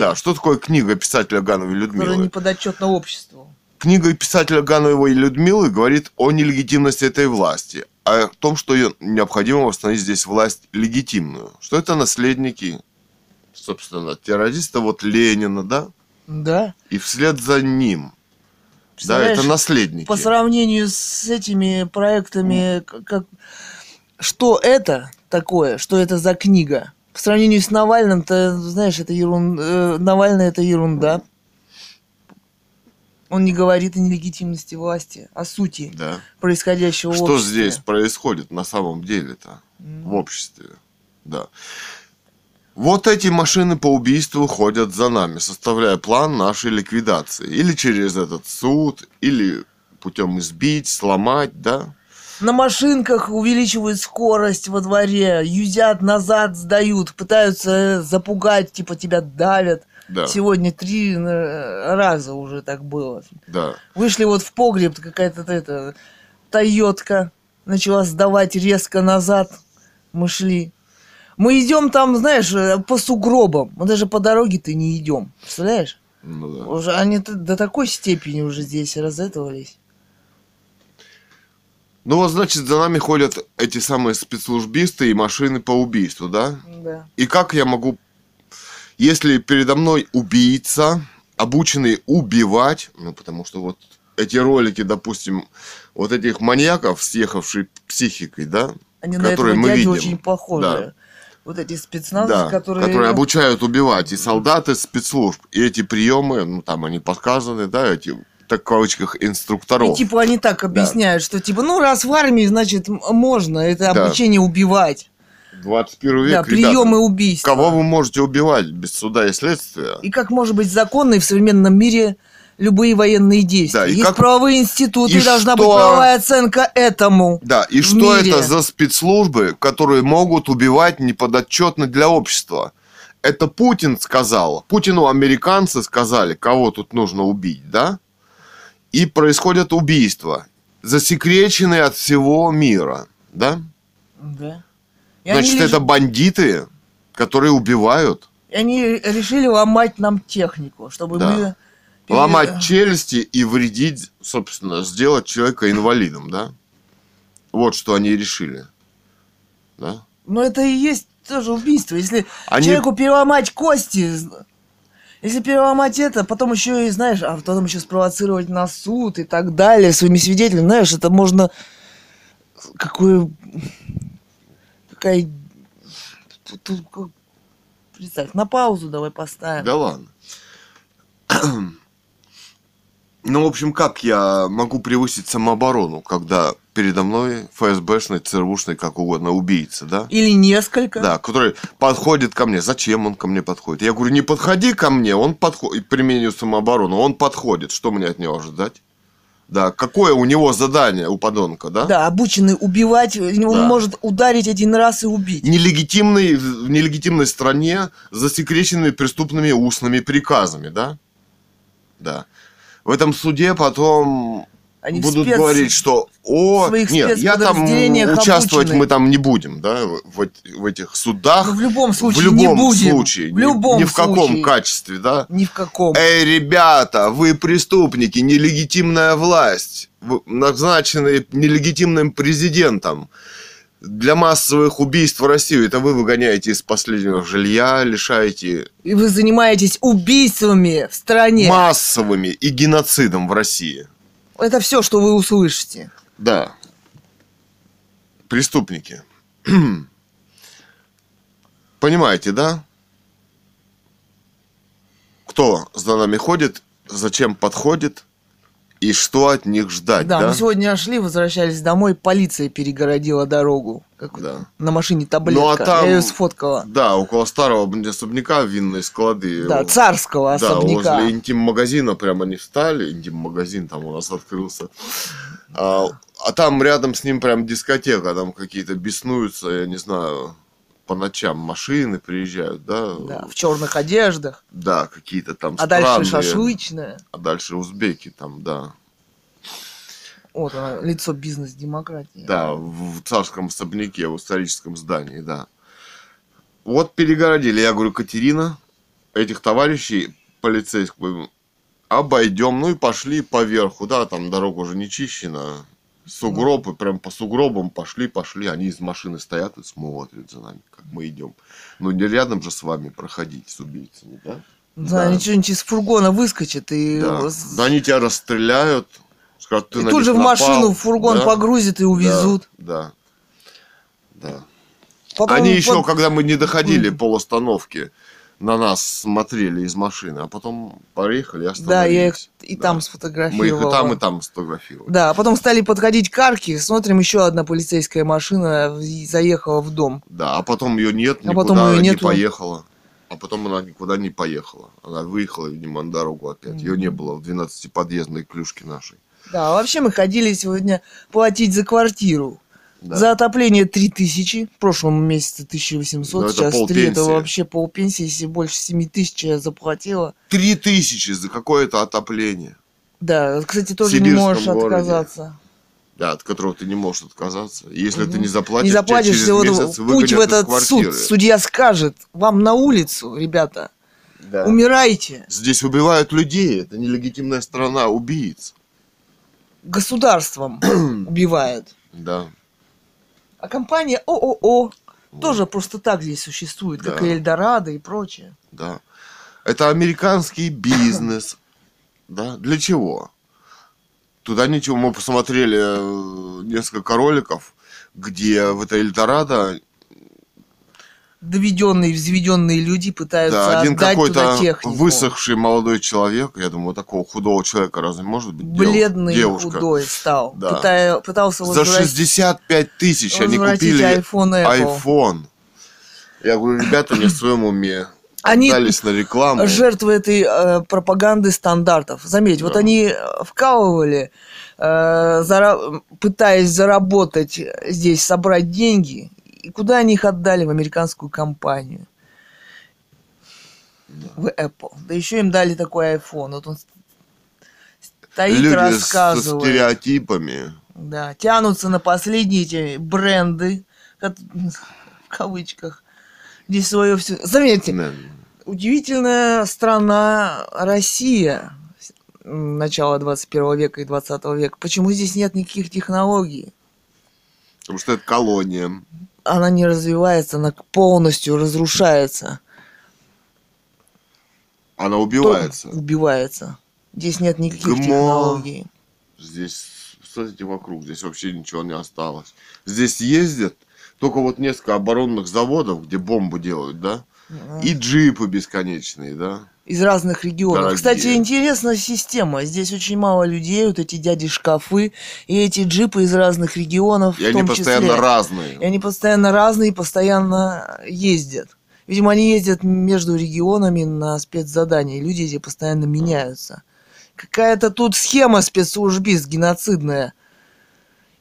Да, что такое книга писателя Гановой которая Людмилы? не подотчетна обществу. Книга писателя Гановой Людмилы говорит о нелегитимности этой власти, о том, что ее необходимо восстановить здесь власть легитимную. Что это наследники, собственно, террориста вот Ленина, да? Да. И вслед за ним. Да, это наследники. По сравнению с этими проектами, как, что это такое, что это за книга? По сравнению с Навальным, то, знаешь, это ерунда. Навальный это ерунда. Он не говорит о нелегитимности власти, о сути Да. происходящего в Что обществе. здесь происходит на самом деле-то в обществе? Да. Вот эти машины по убийству ходят за нами, составляя план нашей ликвидации. Или через этот суд, или путем избить, сломать, да? На машинках увеличивают скорость во дворе, юзят назад, сдают, пытаются запугать, типа тебя давят. Да, Сегодня три э, раза уже так было. да. Вышли вот в погреб, какая-то это, Тойотка начала сдавать резко назад. Мы шли. Мы идем там, знаешь, э, по сугробам. Мы даже по дороге-то не идем. Представляешь? Ну да. Уже они до такой степени уже здесь разэтовались. Ну вот, значит, за нами ходят эти самые спецслужбисты и машины по убийству, да? Да. И как я могу, если передо мной убийца, обученный убивать, ну, потому что вот эти ролики, допустим, вот этих маньяков, съехавшей психикой, да, Они на которые этого мы видим. очень похожи. Да. Вот эти спецназы, да, которые... которые обучают убивать, и солдаты спецслужб, и эти приемы, ну, там они подсказаны, да, эти, так в кавычках, инструкторов. И типа они так объясняют, что типа, ну раз в армии, значит можно, это Да. обучение убивать. 21 век, да, приемы убийства. кого вы можете убивать без суда и следствия? И как может быть законной в современном мире любые военные действия. Да, и Есть как- правовые институты, и должна быть что- правовая оценка этому. Да, и что мире. это за спецслужбы, которые могут убивать неподотчетно для общества? Это Путин сказал. Путину американцы сказали, кого тут нужно убить, да? И происходят убийства, засекреченные от всего мира, да? Да. И Значит, лишь- это бандиты, которые убивают. и они решили ломать нам технику, чтобы Да. мы... пере- Ломать челюсти и вредить, собственно, сделать человека инвалидом, да? Вот что они решили. Да? Но это и есть тоже убийство. Если Они- человеку переломать кости, если переломать это, потом еще и, знаешь, а потом еще спровоцировать на суд и так далее своими свидетелями, знаешь, это можно... Какое... Какая... Тут- Представь, на паузу давай поставим. Да ладно. Ну, в общем, как я могу превысить самооборону, когда передо мной ФСБшный, ЦРУшный, как угодно, убийца, да? Или несколько. Да, который подходит ко мне. Зачем он ко мне подходит? Я говорю, не подходи ко мне, он подходит, применению самообороны, он подходит. Что мне от него ожидать? Да, какое у него задание, у подонка, да? Да, обученный убивать, он Да. может ударить один раз и убить. Нелегитимный, в нелегитимной стране, засекреченными преступными устными приказами, да? Да. В этом суде потом Они будут спец- говорить, что о, своих нет, я там участвовать обучены. мы там не будем, да, в, в эт- в этих судах. Ну, в любом случае в любом не будем. случае, В ни- любом ни, в каком случае. качестве, да. Ни в каком. Эй, ребята, вы преступники, нелегитимная власть, назначенные нелегитимным президентом для массовых убийств в Россию. Это вы выгоняете из последнего жилья, лишаете И вы занимаетесь убийствами в стране. массовыми и геноцидом в России. Это все, что вы услышите. Да. Преступники. Понимаете, да? Кто за нами ходит, зачем подходит и что от них ждать, Да, да? мы сегодня шли, возвращались домой, полиция перегородила дорогу. Как Да. на машине таблетка. Ну, а там- Я ее сфоткала. Да, около старого особняка винные склады. Да, царского Да, особняка. возле интим-магазина прямо не встали. Интим-магазин там у нас открылся. А, а там рядом с ним прям дискотека. Там какие-то беснуются, я не знаю, по ночам машины приезжают, да? Да, в черных одеждах. Да, какие-то там А дальше странные. шашлычная. А дальше узбеки там, да. Вот она, лицо бизнес-демократии. Да, в царском особняке, в историческом здании, да. Вот перегородили. Я говорю, Катерина, этих товарищей полицейских обойдем. Ну и пошли поверху, да, там дорога уже не чищена. Сугроб, и прям по сугробам пошли, пошли. Они из машины стоят и смотрят за нами, как мы идем. Ну не рядом же с вами проходить с убийцами, да? Да, они что-нибудь из фургона выскочат и... Да. да они тебя расстреляют. Скажут, ты и тут же в напал. машину, в фургон Да, погрузят и увезут. Да, да. да. Потом Они еще, под- когда мы не доходили полостановки, на нас смотрели из машины, а потом поехали и остановились. Да, я их и Да. там Мы сфотографировала. их и там, и там сфотографировали. Да, а потом стали подходить к арке, смотрим, еще одна полицейская машина заехала в дом. Да, а потом ее нет, А никуда потом её не нету. поехала. А потом она никуда не поехала. Она выехала, видимо, на дорогу опять. Ее не было в 12-подъездной клюшке нашей. Да, вообще мы ходили сегодня платить за квартиру. Да. За отопление 3000, в прошлом месяце 1800, Ну, это сейчас 3, это вообще полпенсии, если больше 7 тысяч я заплатила. Три тысячи за какое-то отопление. Да, кстати, тоже не можешь городе. отказаться. Да, от которого ты не можешь отказаться. Если ты Мгм. не заплатишь, не заплатишь, через месяц путь в этот суд. Судья скажет, вам на улицу, ребята, Да. умирайте. Здесь убивают людей. Это нелегитимная страна убийц. Государством убивает. Да. А компания ООО тоже просто так здесь существует, как Да. и Эльдорадо и прочее. Да. Это американский бизнес. Да. Для чего? Туда ничего. Мы посмотрели э, несколько роликов, где в это Эльдорадо Доведенные, взведенные люди пытаются да, один отдать туда какой-то технику. высохший молодой человек, я думаю, такого худого человека разве может быть Бледный девушка? худой стал. Да. Пытая- пытался За возвратить, 65 тысяч они купили iPhone Apple. iPhone. Я говорю, ребята не в своем уме. Они на рекламу. жертвы этой э, пропаганды стандартов. Заметь, вот Да. они э, вкалывали, э, зара- пытаясь заработать здесь, собрать деньги. И куда они их отдали? В американскую компанию. В Apple. Да еще им дали такой iPhone. Вот он стоит, Люди с- со рассказывает. стереотипами. Да, тянутся на последние эти бренды, в кавычках. Здесь свое все. Заметьте, Да. удивительная страна Россия начала 21 века и 20 века. Почему здесь нет никаких технологий? Потому что это колония. Она не развивается, она полностью разрушается. Она убивается. То- убивается. Здесь нет никаких ГМО. технологий. Здесь, смотрите, вокруг, здесь вообще ничего не осталось. Здесь ездят только вот несколько оборонных заводов, где бомбы делают, да? И джипы бесконечные, да? Из разных регионов. Дорогие. Кстати, интересная система. Здесь очень мало людей, вот эти дяди шкафы и эти джипы из разных регионов. И они постоянно числе. разные. И они постоянно разные, постоянно ездят. Видимо, они ездят между регионами на спецзадания. и Люди эти постоянно меняются. Какая-то тут схема спецслужбист геноцидная.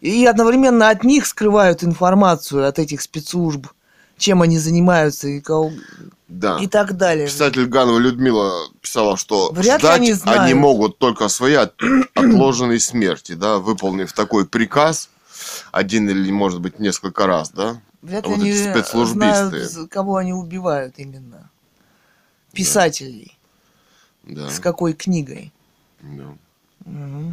И одновременно от них скрывают информацию, от этих спецслужб, чем они занимаются и, кого- Да. и так далее. Писатель Ганова Людмила писала, что Вряд ждать они знают. могут только своей от- отложенной смерти, да, выполнив такой приказ один или, может быть, несколько раз, да. Вряд ли вот они эти спецслужбисты. знают, кого они убивают именно. Писателей. Да. С какой книгой. да. Мгм.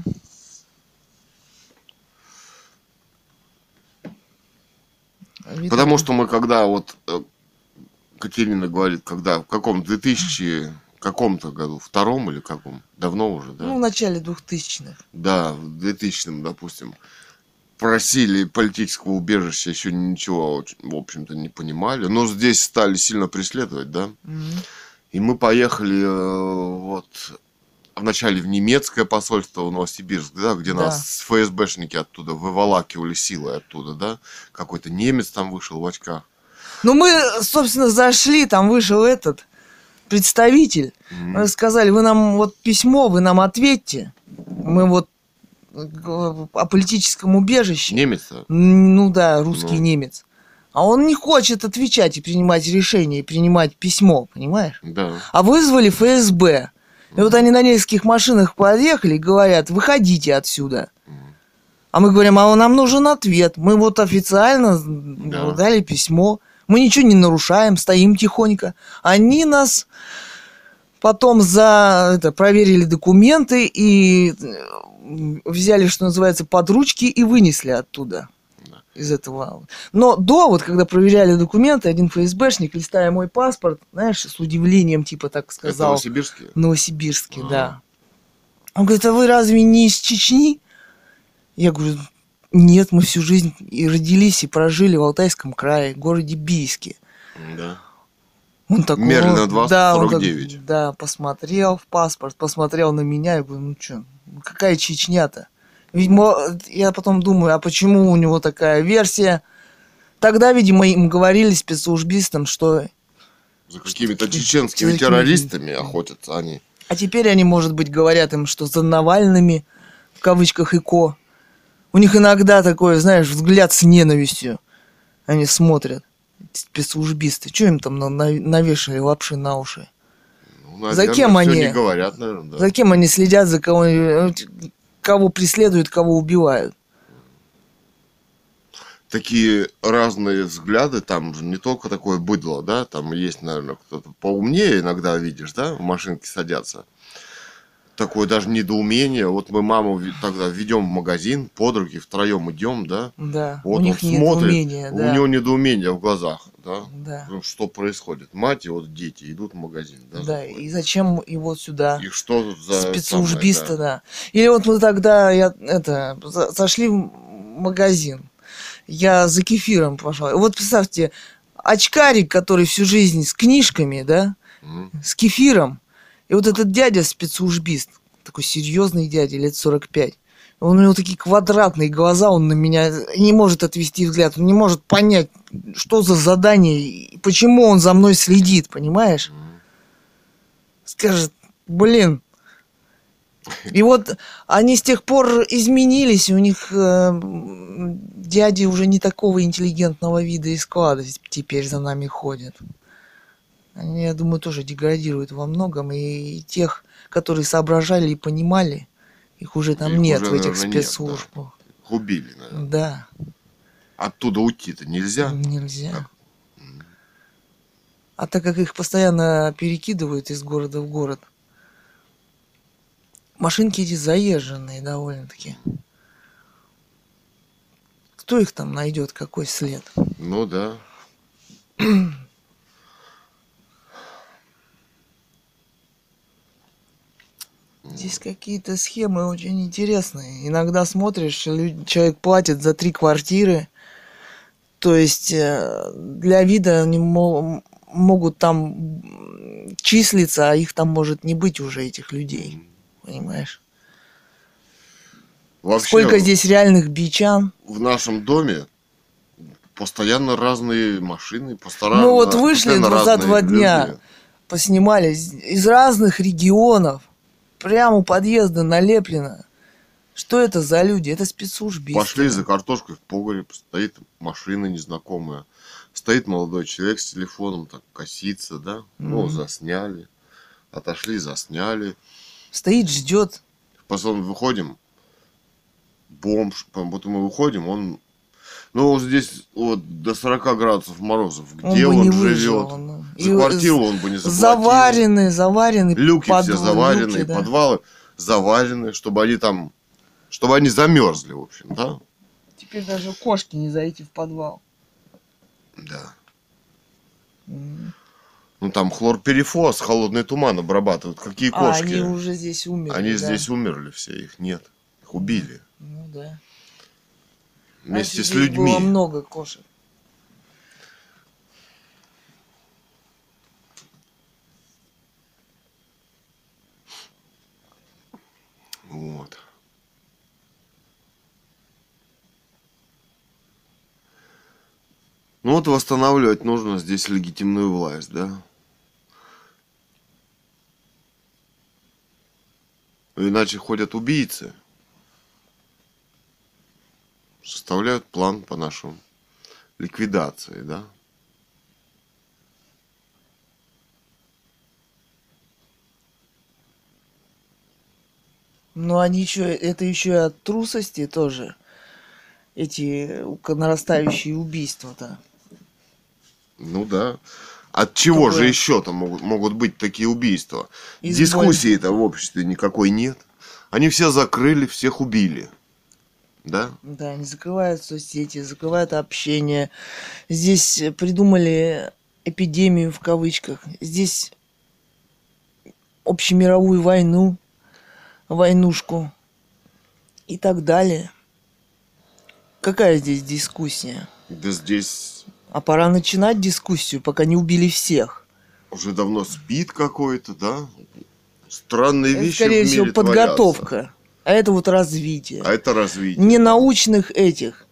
Видно, Потому что мы когда вот э, Катерина говорит, когда в каком 2000 каком-то году, втором или каком, давно уже, да? Ну, в начале 2000-х. Да, в 2000 допустим, просили политического убежища, еще ничего, в общем-то, не понимали. Но здесь стали сильно преследовать, да? Мгм. И мы поехали э, вот вначале в немецкое посольство в Новосибирск, да, где Да. нас ФСБшники оттуда выволакивали силой оттуда, да. Какой-то немец там вышел в очках. Ну, мы, собственно, зашли, там вышел этот представитель. Мы сказали, вы нам вот письмо, вы нам ответьте. Мы вот э, о политическом убежище. Немец-то? Ну да, русский Ну. немец. А он не хочет отвечать и принимать решение, и принимать письмо, понимаешь? Да. А вызвали ФСБ. И вот они на нескольких машинах подъехали и говорят, выходите отсюда. А мы говорим, а нам нужен ответ. Мы вот официально Да. дали письмо. Мы ничего не нарушаем, стоим тихонько. Они нас потом за это проверили документы и э, взяли, что называется, под ручки и вынесли оттуда. Из этого. Но до, вот когда проверяли документы, один ФСБшник, листая мой паспорт, знаешь, с удивлением, типа так Это сказал. Новосибирске? Новосибирске, Ага. да. Он говорит, а вы разве не из Чечни? Я говорю, нет, мы всю жизнь и родились, и прожили в Алтайском крае, городе Бийске. Да. Он такой, Мерлина он- 20, да, он так- 49. да, посмотрел в паспорт, посмотрел на меня, и говорю, ну что, какая Чечня-то? Видимо, я потом думаю, а почему у него такая версия? Тогда, видимо, им говорили спецслужбистам, что... За какими-то чеченскими Какими- террористами охотятся они. А теперь они, может быть, говорят им, что за Навальными, в кавычках, ИКО. У них иногда такой, знаешь, взгляд с ненавистью. Они смотрят. Спецслужбисты. Что им там на- на- навешали лапши на уши? Ну, За кем они? говорят, наверное, да. За кем они следят, за кого, кого преследуют, кого убивают? Такие разные взгляды, там не только такое быдло, да, там есть, наверное, кто-то поумнее иногда видишь, да, в машинке садятся. Такое даже недоумение. Вот мы маму тогда ведем в магазин, под руки, втроем идем, да. Да, Вот у них смотрит, у да. него недоумение в глазах, да. Да, Ну, Что происходит? Мать и вот дети идут в магазин, да. да, заходят. и зачем его сюда? И что за спецслужбисты, самое, да. Или вот мы тогда я, это, за- зашли в магазин. Я за кефиром пошла. Вот представьте, очкарик, который всю жизнь с книжками, да, Мгм. с кефиром. И вот этот дядя спецслужбист, такой серьезный дядя, лет 45. Он, у него такие квадратные глаза, он на меня не может отвести взгляд, он не может понять, что за задание, и почему он за мной следит, понимаешь? Скажет, блин. И вот они с тех пор изменились, у них э, дяди уже не такого интеллигентного вида и склада теперь за нами ходят. Они, я думаю, тоже деградируют во многом, и тех, которые соображали и понимали, их уже там Их нет уже, в этих наверное, нет, спецслужбах. Их убили, наверное. Да, Оттуда уйти-то нельзя. нельзя. Так. А так как их постоянно перекидывают из города в город, машинки эти заезженные довольно-таки. Кто их там найдет, какой след? Ну да. Здесь какие-то схемы очень интересные. Иногда смотришь, человек платит за три квартиры. То есть э, для вида они мо- могут там числиться, а их там может не быть уже, этих людей. Понимаешь? Вообще, Сколько здесь реальных бичан? в нашем доме постоянно разные машины, постоянно, Ну вот вышли за два дня. люди. Поснимали из- из разных регионов. Прямо у подъезда налеплено. Что это за люди? Это спецслужбисты. Пошли за картошкой в погреб, стоит машина незнакомая. Стоит молодой человек с телефоном, так косится, да? Ну, Мгм. засняли. Отошли, засняли. Стоит, ждет. Потом выходим, бомж, вот мы выходим, он, ну, вот здесь вот до 40 градусов морозов, Он где он, не живет? выжил. он- За и квартиру он бы не заплатил. Заварены, заварены. Люки под- все заварены, люки, да. подвалы заварены, чтобы они там, чтобы они замерзли, в общем, да? Теперь даже кошки не зайти в подвал. Да. Ну там хлорперифоз, холодный туман обрабатывают. Какие А, кошки? они уже здесь умерли. Они да. здесь умерли все, их нет. Их убили. Ну да. Вместе с людьми. Было много кошек. Вот. Ну вот восстанавливать нужно здесь легитимную власть, да? Иначе ходят убийцы. Составляют план по нашему ликвидации, да? Но они еще, это еще и от трусости тоже. эти нарастающие убийства-то. Ну да. От чего Такое. же еще-то могут, могут быть такие убийства? Из Дискуссии-то в обществе никакой нет. Они все закрыли, всех убили. Да? Да, они закрывают соцсети, закрывают общение. Здесь э, придумали эпидемию в кавычках. Здесь общемировую войну, войнушку и так далее. Какая здесь дискуссия? Да здесь А пора начинать дискуссию, пока не убили всех. уже давно спит какой-то, да? Странные Это, вещи скорее всего, подготовка. творятся. А это вот развитие. А это развитие. Не научных этих.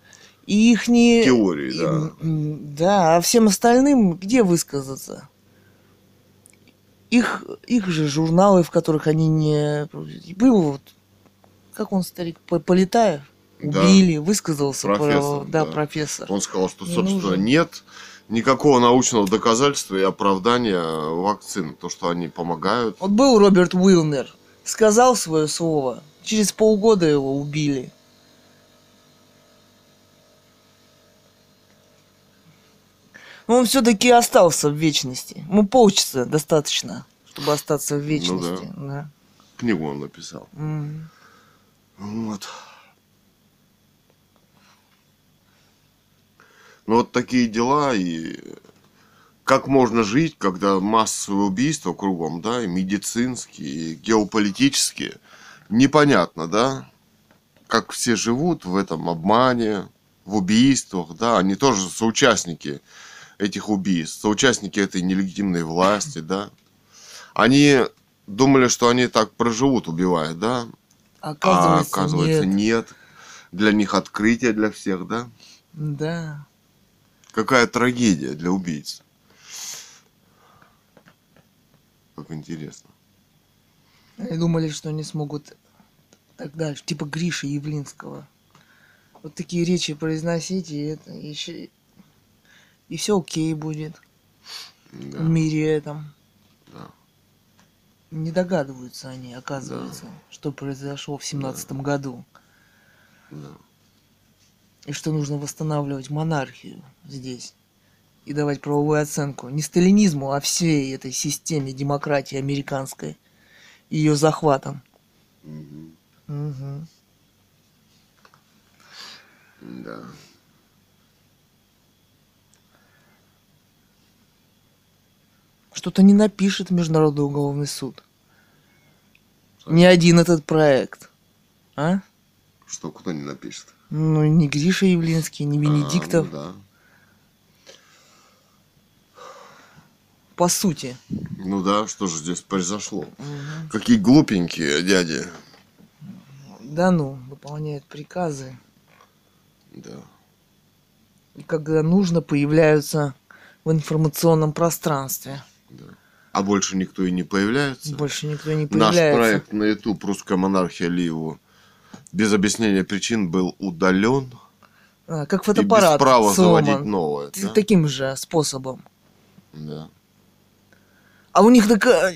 И их не... Теории, да. Да, а всем остальным где высказаться? Их, их же журналы, в которых они не... Был вот, как он, старик, По- Полетаев? Да. Убили, высказался. про- Профессор, да, да. профессор. Он сказал, что, Не собственно, нужен. нет никакого научного доказательства и оправдания вакцин. То, что они помогают. Вот был Роберт Уилнер, сказал свое слово, через полгода его убили. Но он все-таки остался в вечности. Ему полчаса достаточно, чтобы остаться в вечности. да. Книгу он написал. М. Вот. Ну вот такие дела и как можно жить, когда массовые убийства кругом, да, и медицинские, и геополитические, непонятно, да, как все живут в этом обмане, в убийствах, да, они тоже соучастники этих убийств, соучастники этой нелегитимной власти, да. Они думали, что они так проживут, убивая, да, а Оказывается, оказывается нет. нет. Для них открытие для всех, да? Да. Какая трагедия для убийц. Как интересно. И думали, что они смогут так дальше. Типа Гриши Явлинского. Вот такие речи произносить, и это еще... И все окей будет Да. в мире этом. Да. Не догадываются они, оказывается, что произошло в семнадцатом году. Да. И что нужно восстанавливать монархию здесь. И давать правовую оценку. Не сталинизму, а всей этой системе демократии американской. Ее захватом. Мгм. Мгм. Да. Что-то не напишет Международный уголовный суд. Ни один этот проект. А? Что кто не напишет? Ну, ни Гриша Явлинский, ни Венедиктов. А, ну да. По сути. Ну да, что же здесь произошло? Мгм. Какие глупенькие дяди. Да ну, выполняют приказы. Да. И когда нужно, появляются в информационном пространстве. да. А больше никто и не появляется. Больше никто не Наш появляется. проект на YouTube «Русская монархия Ливу» без объяснения причин был удален А, как и фотоаппарат без права сломан. заводить новое. Да? Таким же способом. Да. А у них, так, э,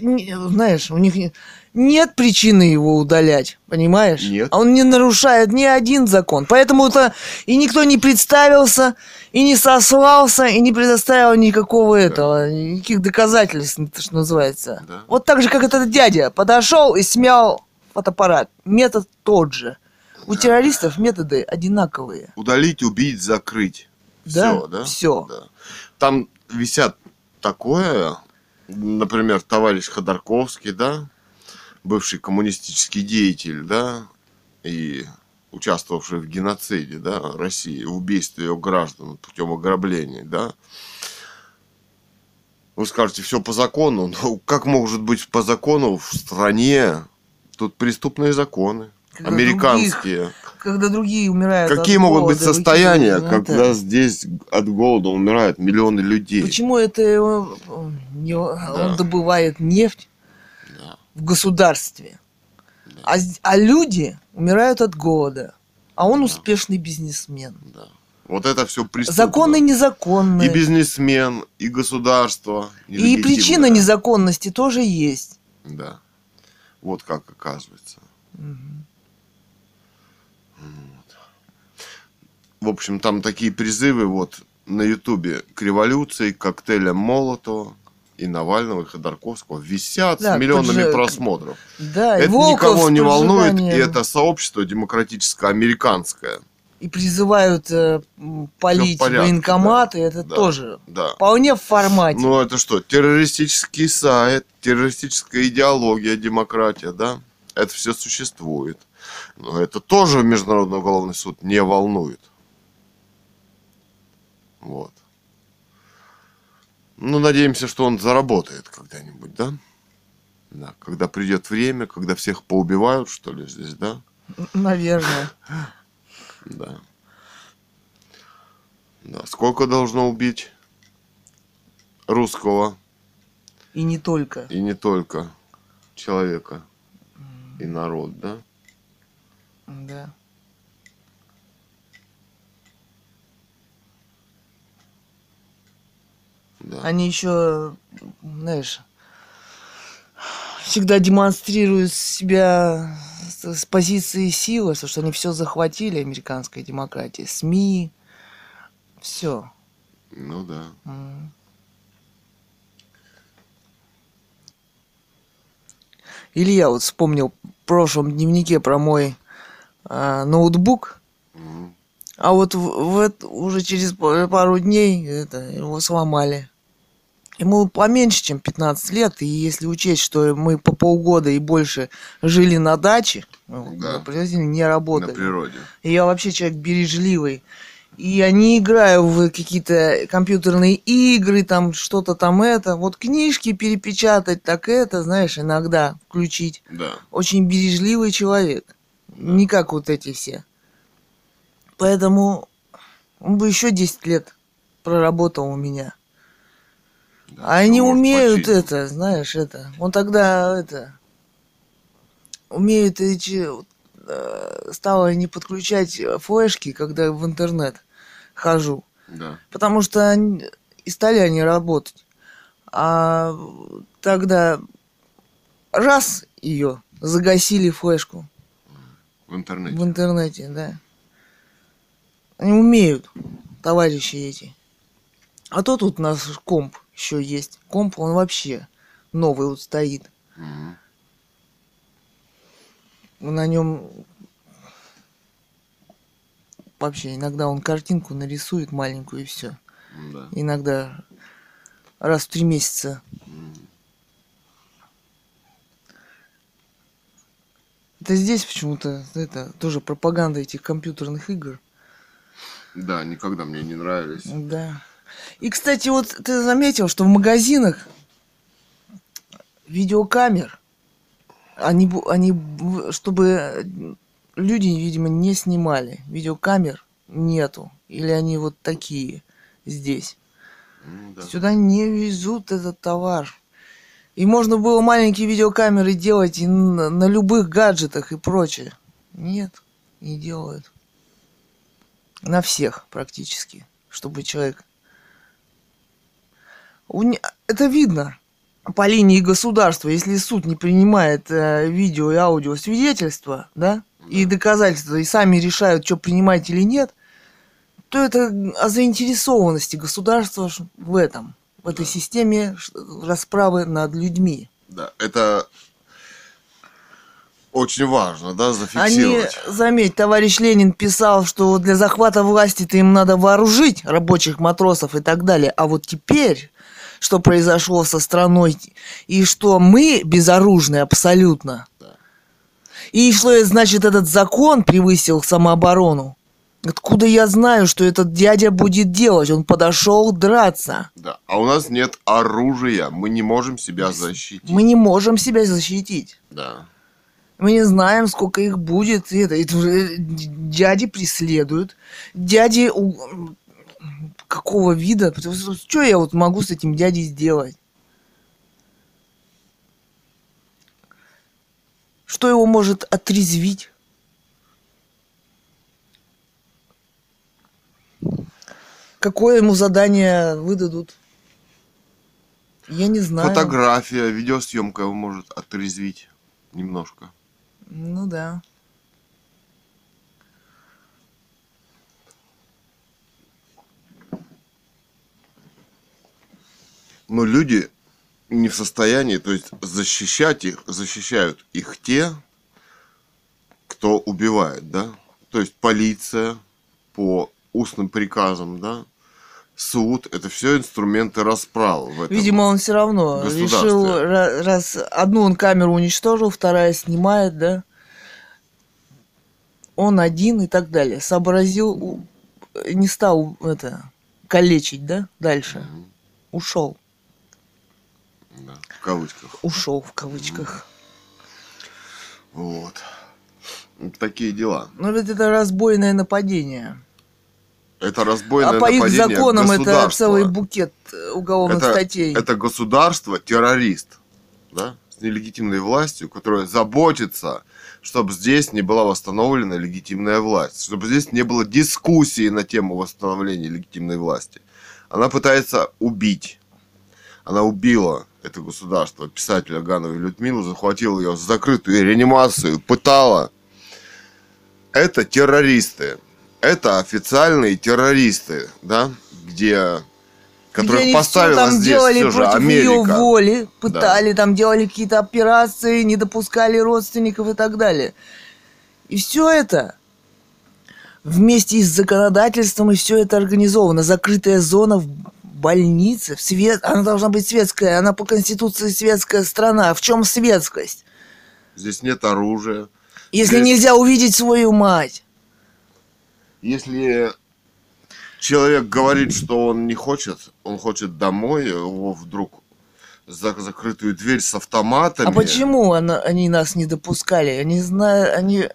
знаешь, у них нет причины его удалять, понимаешь? Нет. А он не нарушает ни один закон. Поэтому-то и никто не представился, и не сослался, и не предоставил никакого этого, никаких доказательств, что называется. Да. Вот так же, как этот дядя подошел и смял фотоаппарат. Метод тот же. У террористов методы одинаковые. Удалить, убить, закрыть. Да, Все, да? всё. Да. Там висят такое, например, товарищ Ходорковский, да, бывший коммунистический деятель, да, и участвовавший в геноциде, да, России, в убийстве ее граждан путем ограбления, да. Вы скажете, все по закону. Ну, как может быть по закону в стране? Тут преступные законы. Когда американские. Когда другие умирают от Какие могут быть голода, состояния, когда это- здесь от голода умирают миллионы людей? Почему это он, не- он добывает нефть Да, в государстве, а, с- а люди умирают от голода, а он успешный бизнесмен. да. Вот это все преступно. Законы незаконные. И бизнесмен, и государство. И причина незаконности тоже есть. Да. Вот как оказывается. Мгм. в общем, там такие призывы вот на Ютубе к революции, к коктейлям Молотова и Навального, и Ходорковского висят Да, с миллионами же- просмотров. Да, это Волков никого не волнует, и это сообщество демократическое американское. И призывают э, полить порядке, военкоматы, это да. тоже Да. вполне в формате. Ну это что, террористический сайт, террористическая идеология, демократия, да? Это все существует. Но это тоже Международный уголовный суд не волнует. Вот. Ну, надеемся, что он заработает когда-нибудь, да? Да, когда придет время, когда всех поубивают, что ли, здесь, да? Наверное. Да. Да. Сколько должно убить русского И не только. и не только человека и народ, да? Да. Да. Они еще, знаешь, всегда демонстрируют себя с, позиции силы, потому что они все захватили, американская демократия, СМИ, все. Ну да. Или я вот вспомнил в прошлом дневнике про мой а, ноутбук, Мгм. А вот в, в уже через па- пару дней это, его сломали. Ему поменьше, чем 15 лет, и если учесть, что мы по полгода и больше жили на даче, ну, Да. на не На работали. природе. И я вообще человек бережливый. И я не играю в какие-то компьютерные игры, там что-то там это. Вот книжки перепечатать, так это, знаешь, иногда включить. Да. Очень бережливый человек. Не как вот эти все. Поэтому он бы еще 10 лет проработал у меня. да. А они умеют починить. это, знаешь, это. Он тогда это умеют эти э, стало не подключать флешки, когда в интернет хожу. Да. Потому что они- и стали они работать. А тогда раз ее загасили флешку В интернете. в интернете, да. Они умеют, товарищи эти. А то тут у нас комп еще есть. Комп, он вообще новый вот стоит. Мгм. На нем вообще иногда он картинку нарисует маленькую и все. Да. Иногда раз в три месяца. Это здесь почему-то это тоже пропаганда этих компьютерных игр. Да, никогда мне не нравились. Да. И, кстати, вот ты заметил, что в магазинах видеокамер, они, они, чтобы люди, видимо, не снимали, видеокамер нету. Или они вот такие здесь. М, да. Сюда не везут этот товар. И можно было маленькие видеокамеры делать и на, на любых гаджетах и прочее. Нет, не делают. На всех практически, чтобы человек... Это видно по линии государства. Если суд не принимает э, видео и аудио свидетельства, да, и Да. доказательства, и сами решают, что принимать или нет, то это о заинтересованности государства в этом, в этой Да. системе расправы над людьми. Да, это очень важно, да, Они, зафиксировать. заметь, товарищ Ленин писал, что для захвата власти-то им надо вооружить рабочих матросов и так далее. А вот теперь, что произошло со страной, и что мы безоружны абсолютно. Да. И что значит, этот закон превысил самооборону. Откуда я знаю, что этот дядя будет делать? Он подошел драться. Да. А у нас нет оружия, мы не можем себя защитить. Мы не можем себя защитить. Да. Мы не знаем, сколько их будет. И это, уже дяди преследуют. Дяди у- какого вида? Что я вот могу с этим дядей сделать? Что его может отрезвить? Какое ему задание выдадут? Я не знаю. Фотография, видеосъемка его может отрезвить немножко. Ну да. Но люди не в состоянии, то есть защищать их, защищают их те, кто убивает, да? То есть полиция по устным приказам, да? Суд, это все инструменты расправы. В этом. Видимо, он все равно решил, ра- раз одну он камеру уничтожил, вторая снимает, да? Он один и так далее. Сообразил, не стал это калечить, да, дальше. Мгм. Ушел. Да, в кавычках. Ушел в кавычках. Вот. Такие дела. Но ведь это разбойное нападение. Это разбойное а по их законам это целый букет уголовных это, статей. это государство террорист, да, с нелегитимной властью, которое заботится, чтобы здесь не была восстановлена легитимная власть, чтобы здесь не было дискуссии на тему восстановления легитимной власти. Она пытается убить. Она убила это государство, писателя Гановой Людмилу, захватила ее в закрытую реанимацию, пытала. Это террористы. Это официальные террористы, да, где Где которых они поставила всё там здесь делали все же против Америка. ее воли, пытали, там делали какие-то операции, не допускали родственников и так далее. И все это вместе с законодательством и все это организовано. Закрытая зона в больнице, в свет... она должна быть светская, она по конституции светская страна. В чем светскость? Здесь нет оружия. Если Здесь- нельзя увидеть свою мать. Если человек говорит, что он не хочет, он хочет домой, его вдруг за закрытую дверь с автоматами. А почему она, они нас не допускали? Они знают, они...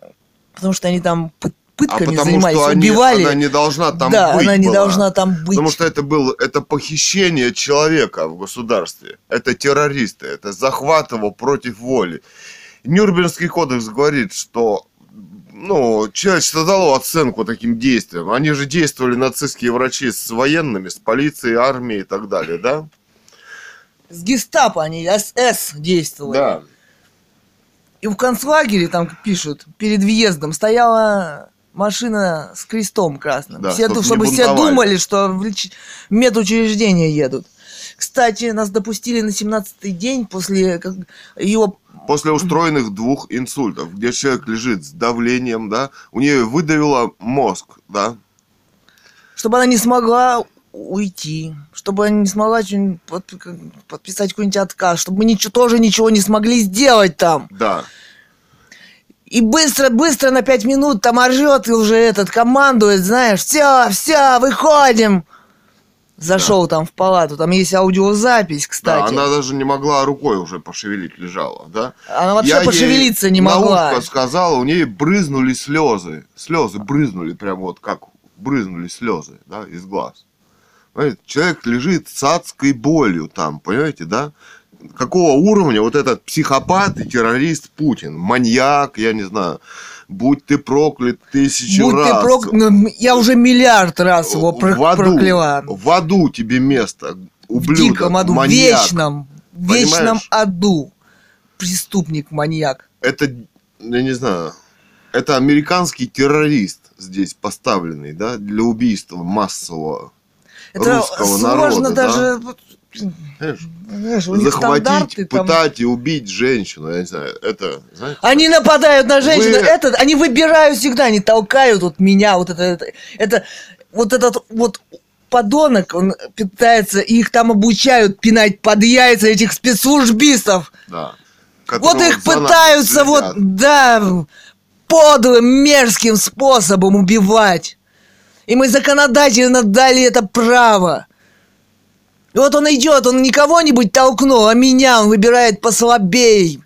Потому что они там пы- А пытками потому занимались, что они- убивали. она не должна там да, быть она не была. должна там быть. Потому что это было это похищение человека в государстве. Это террористы, это захват его против воли. Нюрнбергский кодекс говорит, что ну, человечество дало оценку таким действиям. Они же действовали нацистские врачи с военными, с полицией, армией и так далее, да? С гестапо они, СС действовали. Да. И в концлагере там пишут, перед въездом стояла машина с крестом красным. Да, все, чтоб не чтобы все думали, что в медучреждение едут. Кстати, нас допустили на 17-й день после его После устроенных двух инсультов, где человек лежит с давлением, да, у нее выдавило мозг, да, чтобы она не смогла уйти, чтобы она не смогла подписать какой-нибудь отказ, чтобы мы ничего, тоже ничего не смогли сделать там. да. И быстро-быстро на пять минут там орет и уже этот командует, знаешь, все, все, выходим. Зашел там в палату, там есть аудиозапись, Да, кстати. она даже не могла рукой уже пошевелить, лежала, да. Она вообще Я пошевелиться не могла. ушко сказала, у нее брызнули слезы. Слезы брызнули, прям вот как брызнули слезы, да, из глаз. Понимаете, человек лежит с адской болью там, понимаете, да? Какого уровня вот этот психопат и террорист Путин? Маньяк, я не знаю. Будь ты проклят тысячу Будь раз. ты прок... ну, Я уже миллиард раз его про- в аду, прокляла. В аду тебе место, В ублюдок, диком аду, в маньяк. вечном, в вечном Понимаешь? аду. Преступник, маньяк. это, я не знаю, это американский террорист здесь поставленный, да, для убийства массового. Это Русского сложно народа, да? даже... вот, Знаешь, у них захватить, там... пытать и убить женщину, я не знаю, это, знаете, Они нападают на женщину. Вы- Это, они выбирают всегда, они толкают вот меня, вот это, это, это вот этот вот подонок, он пытается, их там обучают пинать под яйца этих спецслужбистов. да. Вот их пытаются вот, да, подлым, мерзким способом убивать. И мы законодательно дали это право. И вот он идет, он не кого-нибудь толкнул, а меня он выбирает послабей.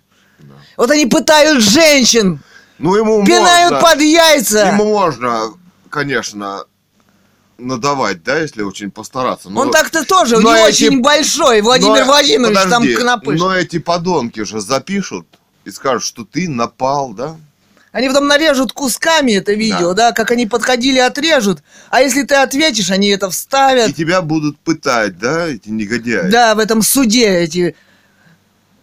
Вот они пытают женщин, Ну, ему пинают можно, под яйца. ему можно, конечно, надавать, да, если очень постараться. но- Он так-то тоже но не эти- очень большой, Владимир но- Владимирович, подожди, там кнопыш. Но эти подонки же запишут и скажут, что ты напал, да? Они потом нарежут кусками это видео, да. как они подходили, отрежут. А если ты ответишь, они это вставят. И тебя будут пытать, да, эти негодяи. Да, в этом суде эти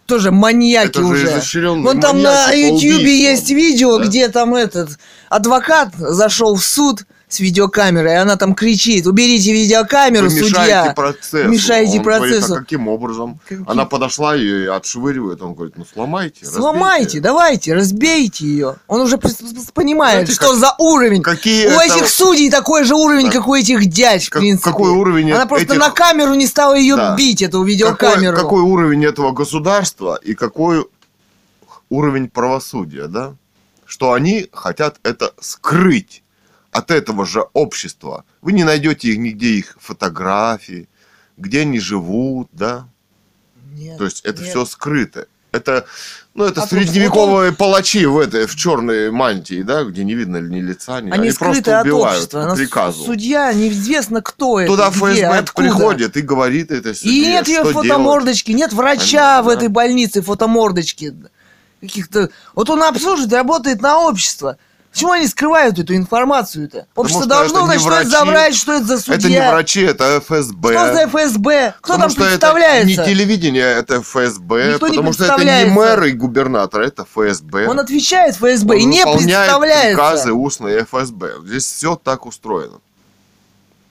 тоже маньяки Это же уже. Вон там на маньяки Ютьюбе есть видео, Да. где там этот адвокат зашел в суд с видеокамерой, и она там кричит, уберите видеокамеру, Вы мешаете судья. процессу. Мешаете Он говорит, процессу. а каким образом? Каким? Она подошла и отшвыривает. Он говорит, ну сломайте. Сломайте, разбейте. давайте, разбейте ее. Он уже понимает, Знаете, что как- за уровень. Какие У это- этих судей такой же уровень, Да. как у этих дядь, в как- принципе. какой уровень Она просто этих- на камеру не стала ее Да. бить, эту какой, видеокамеру. какой уровень этого государства и какой уровень правосудия, да? Что они хотят это скрыть от этого же общества. Вы не найдете их нигде их фотографии, где они живут, да? Нет, То есть это нет. все скрыто. Это, ну, это А средневековые палачи в этой, в черной мантии, да, где не видно ни лица, ни... Они, скрыты просто от убивают общества. по приказу. Судья, неизвестно кто это, Туда ФСБ приходит и говорит это И судье, нет ее фотомордочки, нет врача Они- в этой больнице фотомордочки. Каких-то... Вот он обслуживает, работает на общество. Почему они скрывают эту информацию-то? Общество что должно не знать, что это за врач, что это за судья. Это не врачи, это ФСБ. Кто за ФСБ? Кто Потому там что это представляется? не телевидение, это ФСБ. Никто не потому что это не представляется. мэр и губернатор, это ФСБ. Он отвечает ФСБ и Он не выполняет представляется. приказы устные ФСБ. Здесь все так устроено.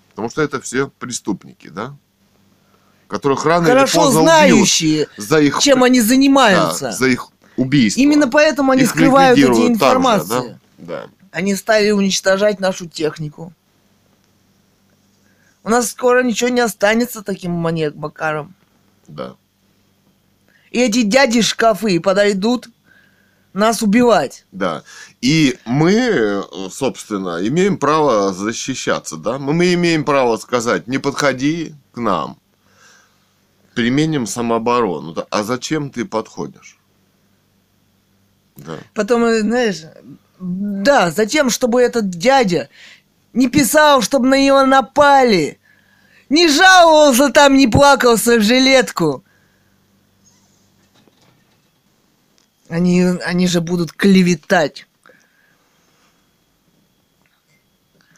Потому что это все преступники, да? Которых рано Хорошо или поздно знающие, убьют за их, чем они да, занимаются. за их убийство. Именно поэтому они Их скрывают эти информации. да? Да. Они стали уничтожать нашу технику. У нас скоро ничего не останется таким маньяк Бакаром. да. И эти дяди шкафы подойдут нас убивать. Да. И мы, собственно, имеем право защищаться, да? Мы, имеем право сказать, не подходи к нам. Применим самооборону. А зачем ты подходишь? Да. Потом, знаешь, да, затем, чтобы этот дядя не писал, чтобы на него напали. Не жаловался там, не плакался в жилетку. Они, они же будут клеветать.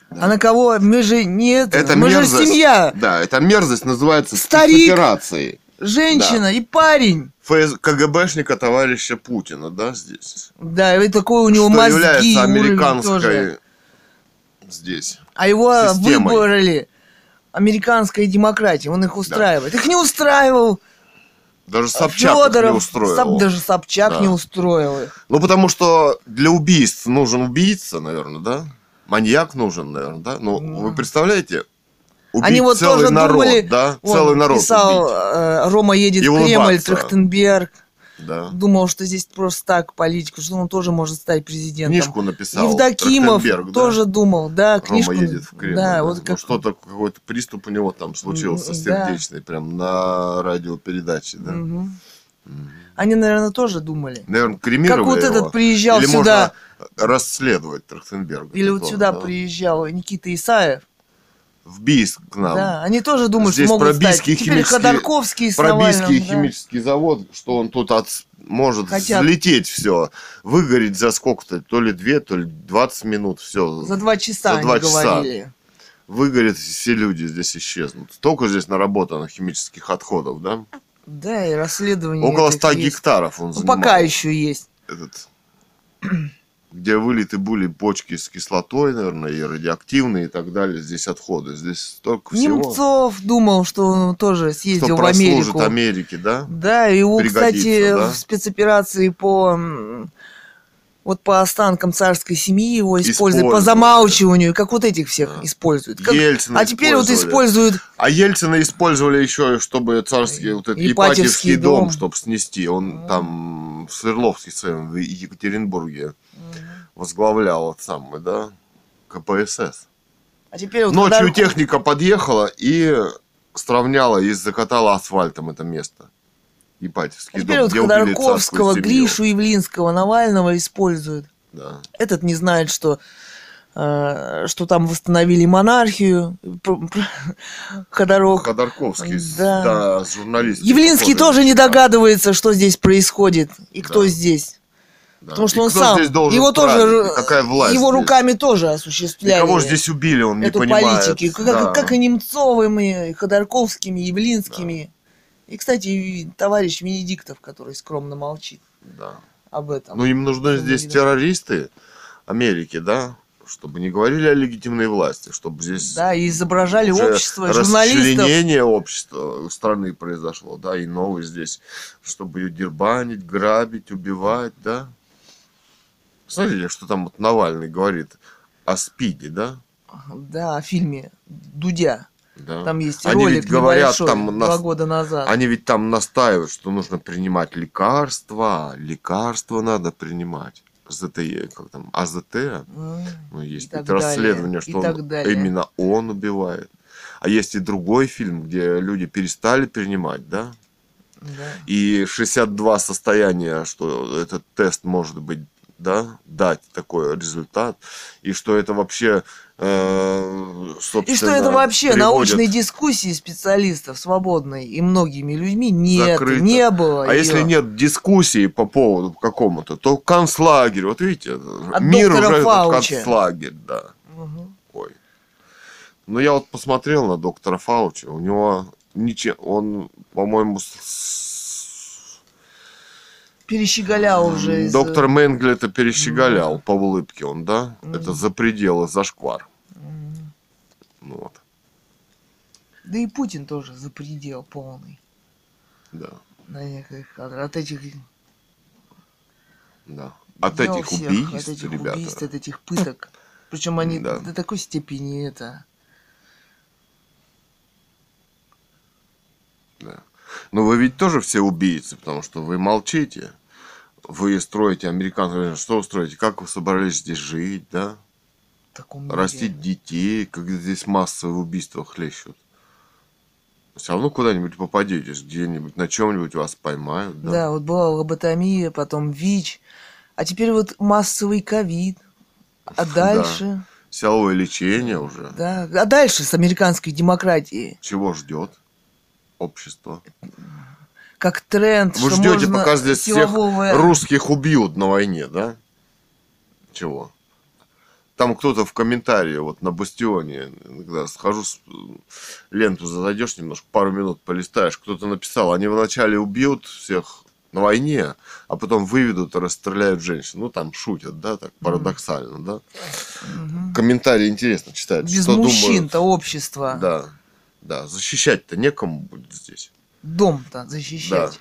А на кого? Мы же не это. Это мы мерзость. же семья. Да, эта мерзость называется Старик. спецоперацией. Женщина и парень. ФС... КГБшника товарища Путина, да, здесь? Да, и такой у него что мозги, является американской тоже. здесь. А его системой. выбрали американская демократия, он их устраивает. Их не устраивал Даже Собчак Федоров, не устроил. Соб- даже Собчак Да. не устроил их. Ну, потому что для убийств нужен убийца, наверное, да? Маньяк нужен, наверное, да? Ну, Ну. вы представляете? Убить Они вот целый тоже народ, думали, да? Он целый народ писал, убить, э, Рома едет И в Кремль. Трахтенберг. да? Думал, что здесь просто так политику, что он тоже может стать президентом. Книжку написал Евдокимов да? тоже думал, да, книжку. Рома едет в Кремль. Да, да. вот Ну, как что-то, какой-то приступ у него там случился да. сердечный, прям на радиопередаче, да? Мгм. Они, наверное, тоже думали. Наверное, кремировали Как вот его. этот приезжал Или сюда, можно расследовать Трахтенберга. или вот сюда да? приезжал Никита Исаев. В Бийск к нам. Да, они тоже думают, Здесь что могут про стать. Теперь химический- Ходорковский Про Бийский да. химический завод, что он тут от, может Хотят. взлететь все, выгореть за сколько-то, то ли 2, то ли 20 минут, все. За два часа За они два часа. говорили. Выгорят, все люди здесь исчезнут. Столько здесь наработано химических отходов, да? Да, и расследование. Около этих 100 есть. гектаров он Ну, занимал. пока еще есть. Этот, где вылиты были почки с кислотой, наверное, и радиоактивные и так далее. Здесь отходы. Здесь столько всего. Немцов думал, что он тоже что съездил в прослужит Америку. Америке, да? Да, и его, кстати, да? в спецоперации по вот по останкам царской семьи его используют, по Использовали. замалчиванию, как вот этих всех Да. используют. Как- Ельцина а теперь вот использовали. используют А Ельцина использовали еще, чтобы царский вот этот Ипатьевский Ипатьевский дом, дом. чтобы снести. Он Мгм. Там в Свердловске своем, в Екатеринбурге возглавлял вот самый, да, КПСС. А теперь вот Ночью Ходорков- техника подъехала и сравняла и закатала асфальтом это место. Ипатьевский а теперь дом, вот где царскую семью. Гришу Явлинского, Навального используют. Да. Этот не знает, что что там восстановили монархию. Ходорок. Ходорковский, Да. да, с журналистом. Явлинский тоже не да. догадывается, что здесь происходит и кто Да. здесь. Да. Потому что И он сам, его тоже? И какая власть его здесь? руками тоже И осуществляли кого же здесь убили, он не понимает. политику, как, Да. как и Немцовыми, и Ходорковскими, и Явлинскими. И, кстати, и товарищ Венедиктов, который скромно молчит Да. об этом. Ну, им нужны здесь террористы Америки, да? Чтобы не говорили о легитимной власти, чтобы здесь Да, и изображали общество, журналистов. расчленение общества страны произошло, да, и новый здесь, чтобы ее дербанить, грабить, убивать, да. Смотрите, что там вот Навальный говорит о СПИДе, да? Да, о фильме Дудя. Да. Там есть Они ролик ведь говорят, там два нас- года назад. Они ведь там настаивают, что нужно принимать лекарства, лекарства надо принимать. ЗТЕ, как там, АЗТ, ну, есть ведь расследование, далее, что он- далее. именно он убивает. А есть и другой фильм, где люди перестали принимать, да? да. И 62 состояния, что этот тест может быть, да, дать такой результат, и что это вообще, э, собственно, И что это вообще приводит- научной дискуссии специалистов свободной и многими людьми нет, Закрыто. не было. А если её. нет дискуссии по поводу какому-то, то концлагерь, вот видите, От мир уже Фаучи. концлагерь, да. Мгм. Ой. Ну, я вот посмотрел на доктора Фаучи, у него ничего, он, по-моему, с- Перещеголял уже. из- доктор Менгли это перещеголял по улыбке он, да? Мгм. Это за пределы, зашквар. Мгм. Ну, вот, Да и Путин тоже за предел полный. да, На некоторых- от, от этих да. От дел этих всех, убийств, от этих ребята. убийств, от этих пыток. Причем они Да. до такой степени это. Да. Но вы ведь тоже все убийцы, потому что вы молчите. Вы строите американцев. Что вы строите? Как вы собрались здесь жить, да? таком мире. Растить детей, когда здесь массовые убийства хлещут. Все равно куда-нибудь попадетесь, где-нибудь, на чем-нибудь вас поймают, да? Да. вот была лоботомия, потом ВИЧ, а теперь вот массовый ковид. А дальше, Силовое лечение уже. да. а дальше с американской демократией, Чего ждет общество? как тренд, Вы что ждете, можно пока здесь всех силового- русских убьют на войне, да? Чего? Там кто-то в комментарии, вот на Бастионе, когда схожу, с- ленту зайдешь немножко, пару минут полистаешь, кто-то написал, они вначале убьют всех на войне, а потом выведут и расстреляют женщин. Ну, там шутят, да, так парадоксально, да? Мгм. Комментарии интересно читать. Без мужчин-то общество. думают. Да, да, защищать-то некому будет здесь. Дом-то защищать.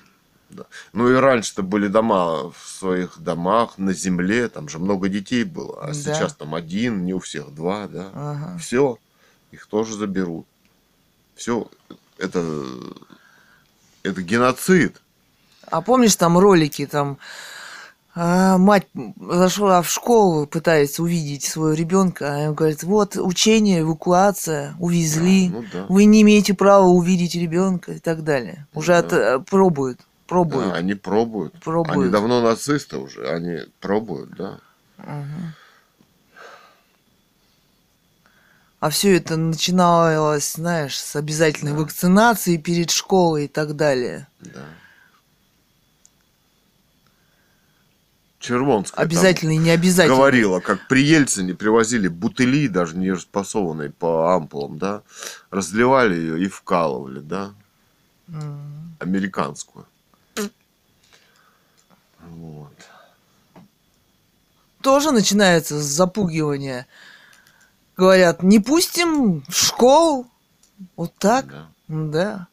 Да. Ну и раньше-то были дома в своих домах, на земле, там же много детей было, а Да. сейчас там один, не у всех два, да. Ага. Все, их тоже заберут. Все, это, это геноцид. А помнишь там ролики, там а, мать зашла в школу, пытается увидеть своего ребенка, а он говорит, вот учение, эвакуация, увезли, Ну да. вы не имеете права увидеть ребенка и так далее. Уже Да. от, э, пробуют, пробуют. Да, они пробуют. Пробуют. Они давно нацисты уже, они пробуют, да. Мгм. А все это начиналось, знаешь, с обязательной Да. вакцинации перед школой и так далее. да. Червонская Обязательно и не обязательно. говорила, как при Ельцине привозили бутыли, даже не распасованные по ампулам, да, разливали ее и вкалывали, да, М. американскую. Вот. тоже начинается с запугивания. Говорят, не пустим в школу. Вот так? Да. Да.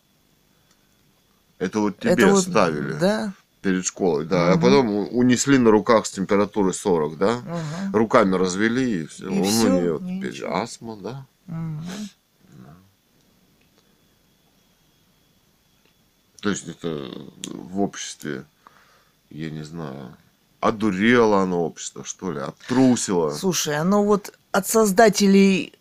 Это вот тебе Это вот, ставили Да. Перед школой, да, а Мгм. потом унесли на руках с температурой 40, да, Ага. руками развели и все. И Он всё, у нее теперь астма, да. Мгм. То есть это в обществе, я не знаю, одурело оно общество, что ли, обтрусило. Слушай, оно вот от создателей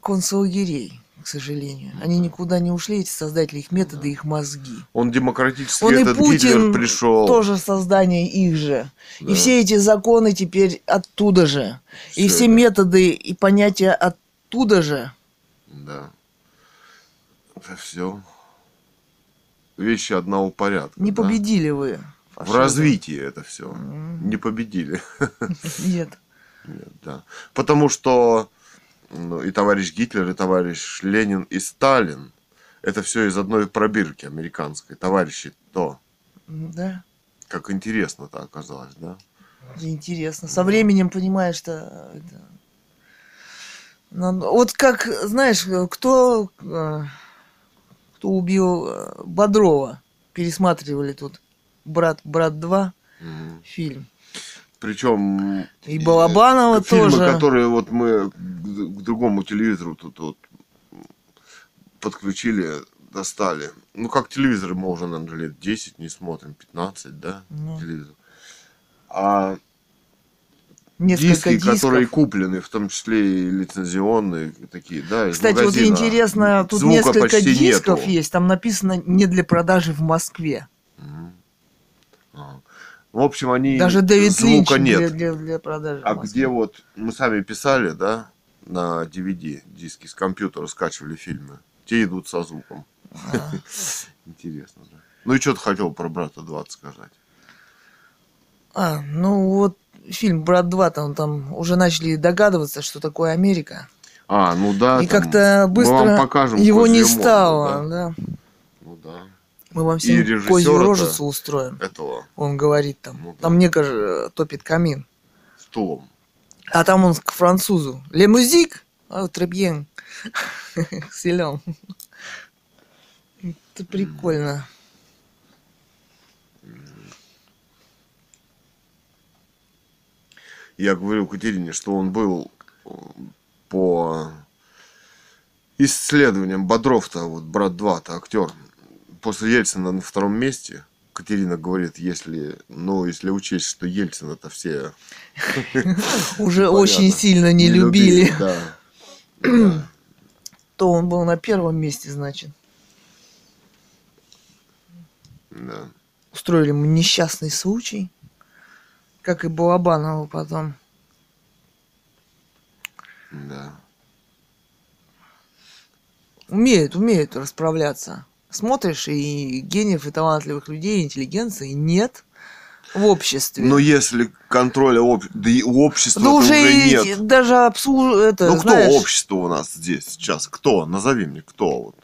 концлагерей, к сожалению. Они никуда не ушли, эти создатели, их методы, их мозги. Он демократически, Он и этот Путин Гитлер пришел. тоже создание их же. Да. И все эти законы теперь оттуда же. и Всё все это. методы и понятия оттуда же. Да. Это все вещи одного порядка. Не да. победили вы. В фашизм. развитии это все. М. Не победили. Нет. Нет, да. Потому что и товарищ Гитлер, и товарищ Ленин, и Сталин это все из одной пробирки американской. Товарищи то. Да. Как интересно-то оказалось, да? Интересно. Со временем понимаешь, что это Ну, Вот как, знаешь, кто, э, кто убил э, Бодрова, пересматривали тут «Брат, брат 2» Мгм. фильм. Причем И Балабанова Э, фильмы, тоже. которые вот мы к другому телевизору тут вот подключили, достали. Ну, как телевизоры мы уже, наверное, лет 10 не смотрим, 15, да, Ну. телевизор. А Несколько диски, дисков. которые куплены, в том числе и лицензионные такие, да, Кстати, вот интересно, тут звука несколько дисков нету. есть, там написано «не для продажи в Москве». Мгм. А. В общем, они Даже Дэвид Линч звука нет. Для, для, для продажи А где вот мы сами писали, да, на DVD диски с компьютера скачивали фильмы, те идут со звуком. Интересно, да. Ну и что ты хотел про брата 20 сказать? А, ну вот фильм «Брат 2», там, там уже начали догадываться, что такое Америка. А, ну да. и как-то быстро его не стало. Да. Ну да. Мы вам всем козью рожицу устроим. Этого Он говорит там. Ну да. Там кажется, топит камин. стулом. А там он к французу. Ле музик, а требьен. Силен. Это прикольно. Я говорил Катерине, что он был э, по исследованиям Бодров-то, вот брат 2-то актер, после Ельцина на втором месте. Катерина говорит, если, ну, если учесть, что Ельцин это все Уже очень сильно не, любили. То он был на первом месте, значит. Да. Устроили ему несчастный случай. Как и Балабанову потом. Да. Умеют, умеют расправляться. Смотришь, и гениев, и талантливых людей, и интеллигенции нет в обществе. Но если контроля об... да и у общества Да уже, уже нет. даже обслуж... это, ну кто знаешь, общество у нас здесь сейчас? Кто? Назови мне, кто? Вот.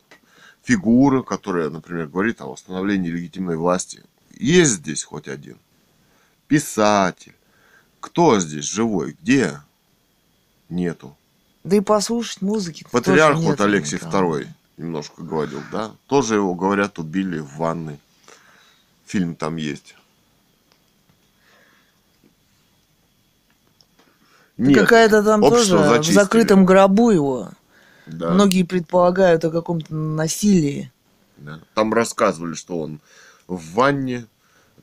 Фигура, которая, например, говорит о восстановлении легитимной власти. Есть здесь хоть один? Писатель. Кто здесь живой? Где? Нету. Да и послушать музыки. Патриарх вот нет Алексей никого. II немножко говорил, да? Тоже его, говорят, убили в ванной. Фильм там есть. Нет, Какая-то там тоже в зачистили. закрытом гробу его. Да, Многие предполагают о каком-то насилии. да. Там рассказывали, что он в ванне,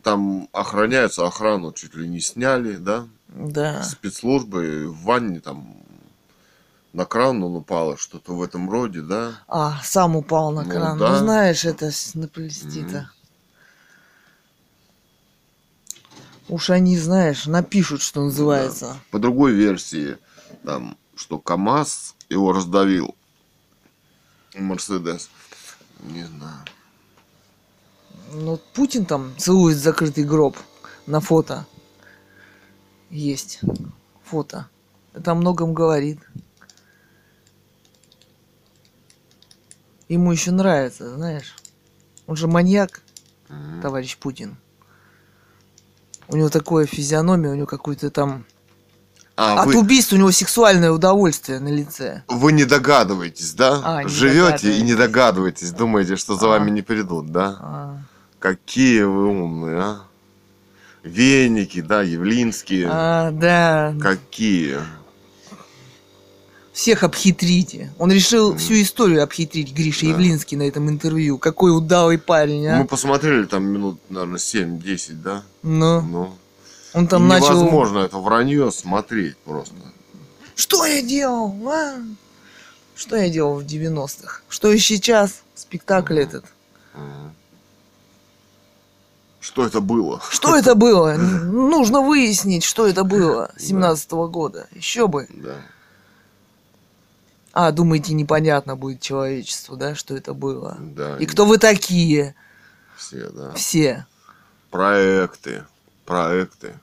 там охраняется, охрану чуть ли не сняли, да? Да. Спецслужбы в ванне там на кран он упал, что-то в этом роде, да? А, сам упал на Ну кран. да. Ну, знаешь, это с- наплести-то. Уж они, знаешь, напишут, что называется. По другой версии, там, что КАМАЗ его раздавил. Мерседес. Не знаю. Ну, Путин там целует закрытый гроб на фото. Есть фото. Это о многом говорит. Ему еще нравится, знаешь. Он же маньяк, Мгм. товарищ Путин. У него такое физиономия, у него какой-то там... А, От вы, убийств у него сексуальное удовольствие на лице. вы не догадываетесь, да? А, не Живете и не догадываетесь. догадываетесь, думаете, что за А. вами не придут, да? А, Какие вы умные, а? Веники, да, Явлинские. а, да, Какие? Всех обхитрите. Он решил Мгм. всю историю обхитрить Гриша Да. Явлинский на этом интервью. Какой удалый парень, а? Мы посмотрели там минут, наверное, 7-10, да? Ну, Ну, он там начал... невозможно это вранье смотреть просто. Что я делал, а? Что я делал в 90-х? Что и сейчас? Спектакль Мгм. этот. Мгм. Что это было? Что это было? Нужно выяснить, что это было 17 года. Еще бы. Да. А, думаете, непонятно будет человечеству, да, что это было? Да. И кто вы такие? Все, да. Все. Проекты. Проекты.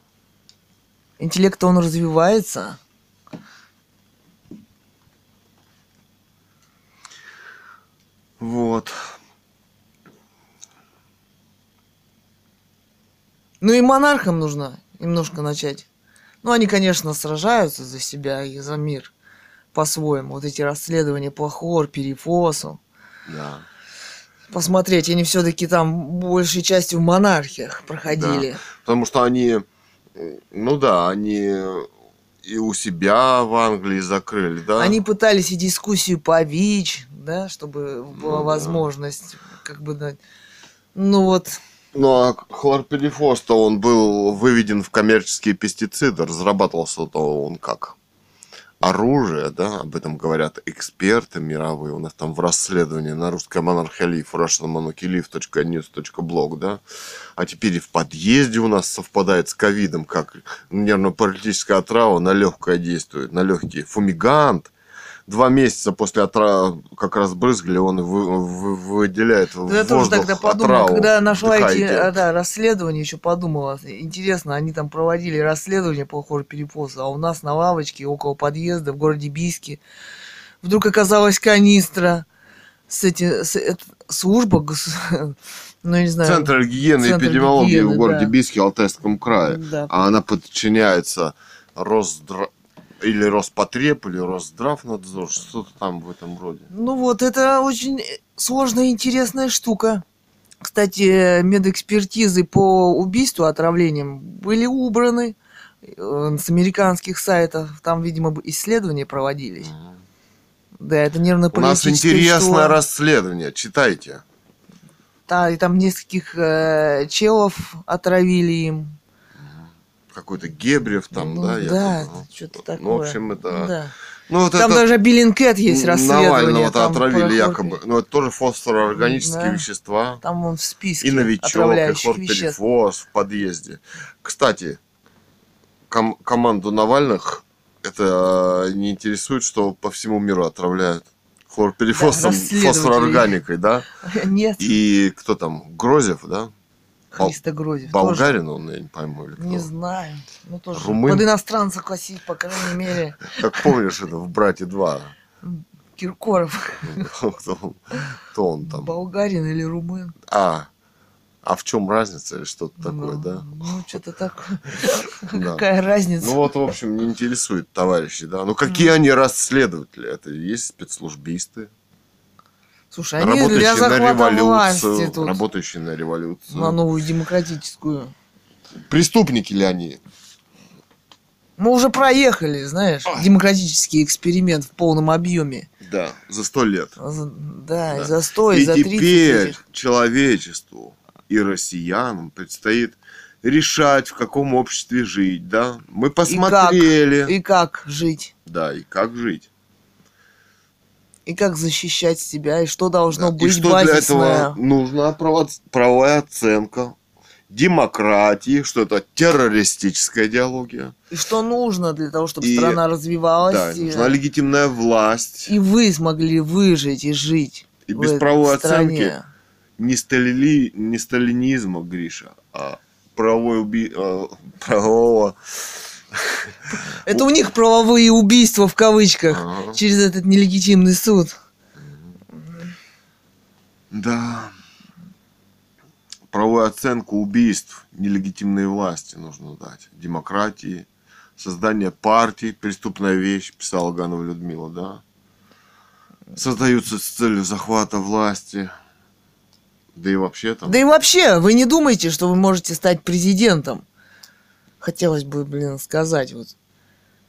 Интеллект, он развивается. Вот. Ну и монархам нужно немножко начать. Ну, они, конечно, сражаются за себя и за мир. По-своему. Вот эти расследования по хлорперифосу. Да. Посмотреть, они все-таки там большей частью в монархиях проходили. Потому что они, э, ну да, они и у себя в Англии закрыли, да? Они пытались и дискуссию по ВИЧ, да, чтобы была Ну да. возможность, как бы, да. Ну вот, Ну а хлорперифос-то он был выведен в коммерческие пестициды, разрабатывался-то он как оружие, да, об этом говорят эксперты мировые, у нас там в расследовании на русской монархия лив, russianmonarchyliv.news.blog, да, а теперь и в подъезде у нас совпадает с ковидом, как нервно-паралитическая отрава на легкое действует, на легкие. Фумигант, два месяца после отравы, как раз брызгали, он вы- вы- выделяет в я тоже воздух тогда подумала, отраву. когда нашла эти а, да, расследования, еще подумала, интересно, они там проводили расследование по хлорперифосу, а у нас на лавочке около подъезда в городе Бийске вдруг оказалась канистра с эти, с, это- служба, гос- ну, я не знаю. Центр гигиены и эпидемиологии гигиены, в городе да. Бийске, Алтайском крае. Да. А она подчиняется Росздра... или Роспотреб, или Росздравнадзор, что-то там в этом роде. Ну вот, это очень сложная и интересная штука. Кстати, медэкспертизы по убийству отравлением были убраны э, с американских сайтов. Там, видимо, исследования проводились. Да, это У нервно-паралитическое нас интересное что? расследование, читайте. Да, и там нескольких э, челов отравили им. Какой-то Гебрев там, Ну да? да, что-то такое. Ну, в общем, это... Да. Ну, вот Там это даже Биллинкет есть расследование. Навального-то отравили про якобы. Ну, это тоже фосфороорганические Да. вещества. Там он в списке И новичок, и хлорперифос в подъезде. Кстати, ком- команду Навальных это э, не интересует, что по всему миру отравляют хлорперифосом, расследователи. фосфороорганикой, да? Нет, И кто там? Грозев, да? Христа Грозев. тоже. Болгарин он, я не пойму, или кто. Не знаю. Ну, тоже Румын? под иностранца косить, по крайней мере. Как помнишь, это в «Брате 2». Киркоров. Кто он- там? Болгарин или румын. А, а в чем разница или что-то такое, ну, да? Ну, что-то такое. Какая разница? Ну вот, в общем, не интересует товарищи, да. Ну какие они расследователи? Это и есть спецслужбисты, Слушай, они работающие для на захвата власти революцию, тут. работающие на революцию. На новую демократическую. Преступники ли они? Мы уже проехали, знаешь, демократический эксперимент в полном объеме. Да, за сто лет. За- Да, Да. застой и за 30 теперь этих. человечеству и россиянам предстоит решать, в каком обществе жить, да? Мы посмотрели, И как жить? да, и как жить. И как защищать себя? И что должно Да. И быть что для базисное? этого нужна право- правовая оценка, демократии, что это террористическая идеология. И что нужно для того, чтобы И- страна развивалась? Да, и, нужна легитимная власть. и вы смогли выжить и жить. И без правовой стране. оценки не, сталили, не сталинизма, Гриша, а правовой уби... э, правового... Это у них правовые убийства в кавычках через этот нелегитимный суд. Да. Правовую оценку убийств нелегитимной власти нужно дать. Демократии, создание партий, преступная вещь, писала Ганова Людмила, да. Создаются с целью захвата власти. Да и вообще там. Да и вообще, вы не думаете, что вы можете стать президентом? Хотелось бы, блин, сказать вот.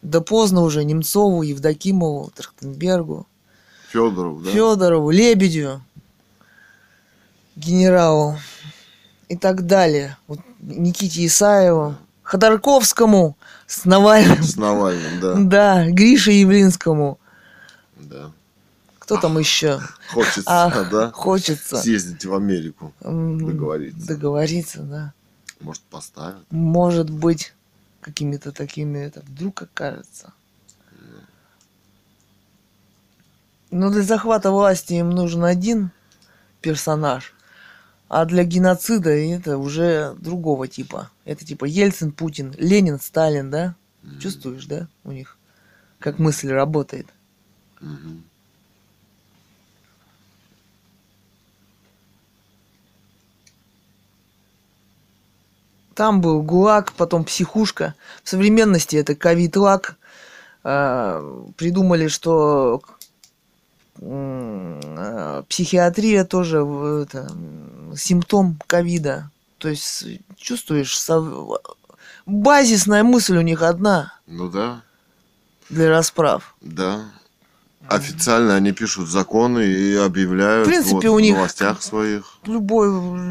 Да поздно уже Немцову, Евдокимову, Трахтенбергу, Федоров, да. Федорову, Лебедю, генералу и так далее. Вот Никите Исаеву, Ходорковскому с Навальным. С Навальным, да. Да, Грише Явлинскому. Да. Кто там еще? Хочется, Ах, да. хочется. Съездить в Америку. Договориться. Договориться, да. Может, поставят. Может быть, какими-то такими, это вдруг окажется. Но для захвата власти им нужен один персонаж, а для геноцида это уже другого типа. Это типа Ельцин, Путин, Ленин, Сталин, да? Чувствуешь, да, у них? Как мысль работает. Мгм. Там был ГУЛАГ, потом психушка. В современности это ковид-лаг. э, придумали, что психиатрия тоже это, симптом ковида. То есть чувствуешь, сов- базисная мысль у них одна Ну да, для расправ. да. Официально они пишут законы и объявляют В принципе, вот у них- в новостях своих. Любой,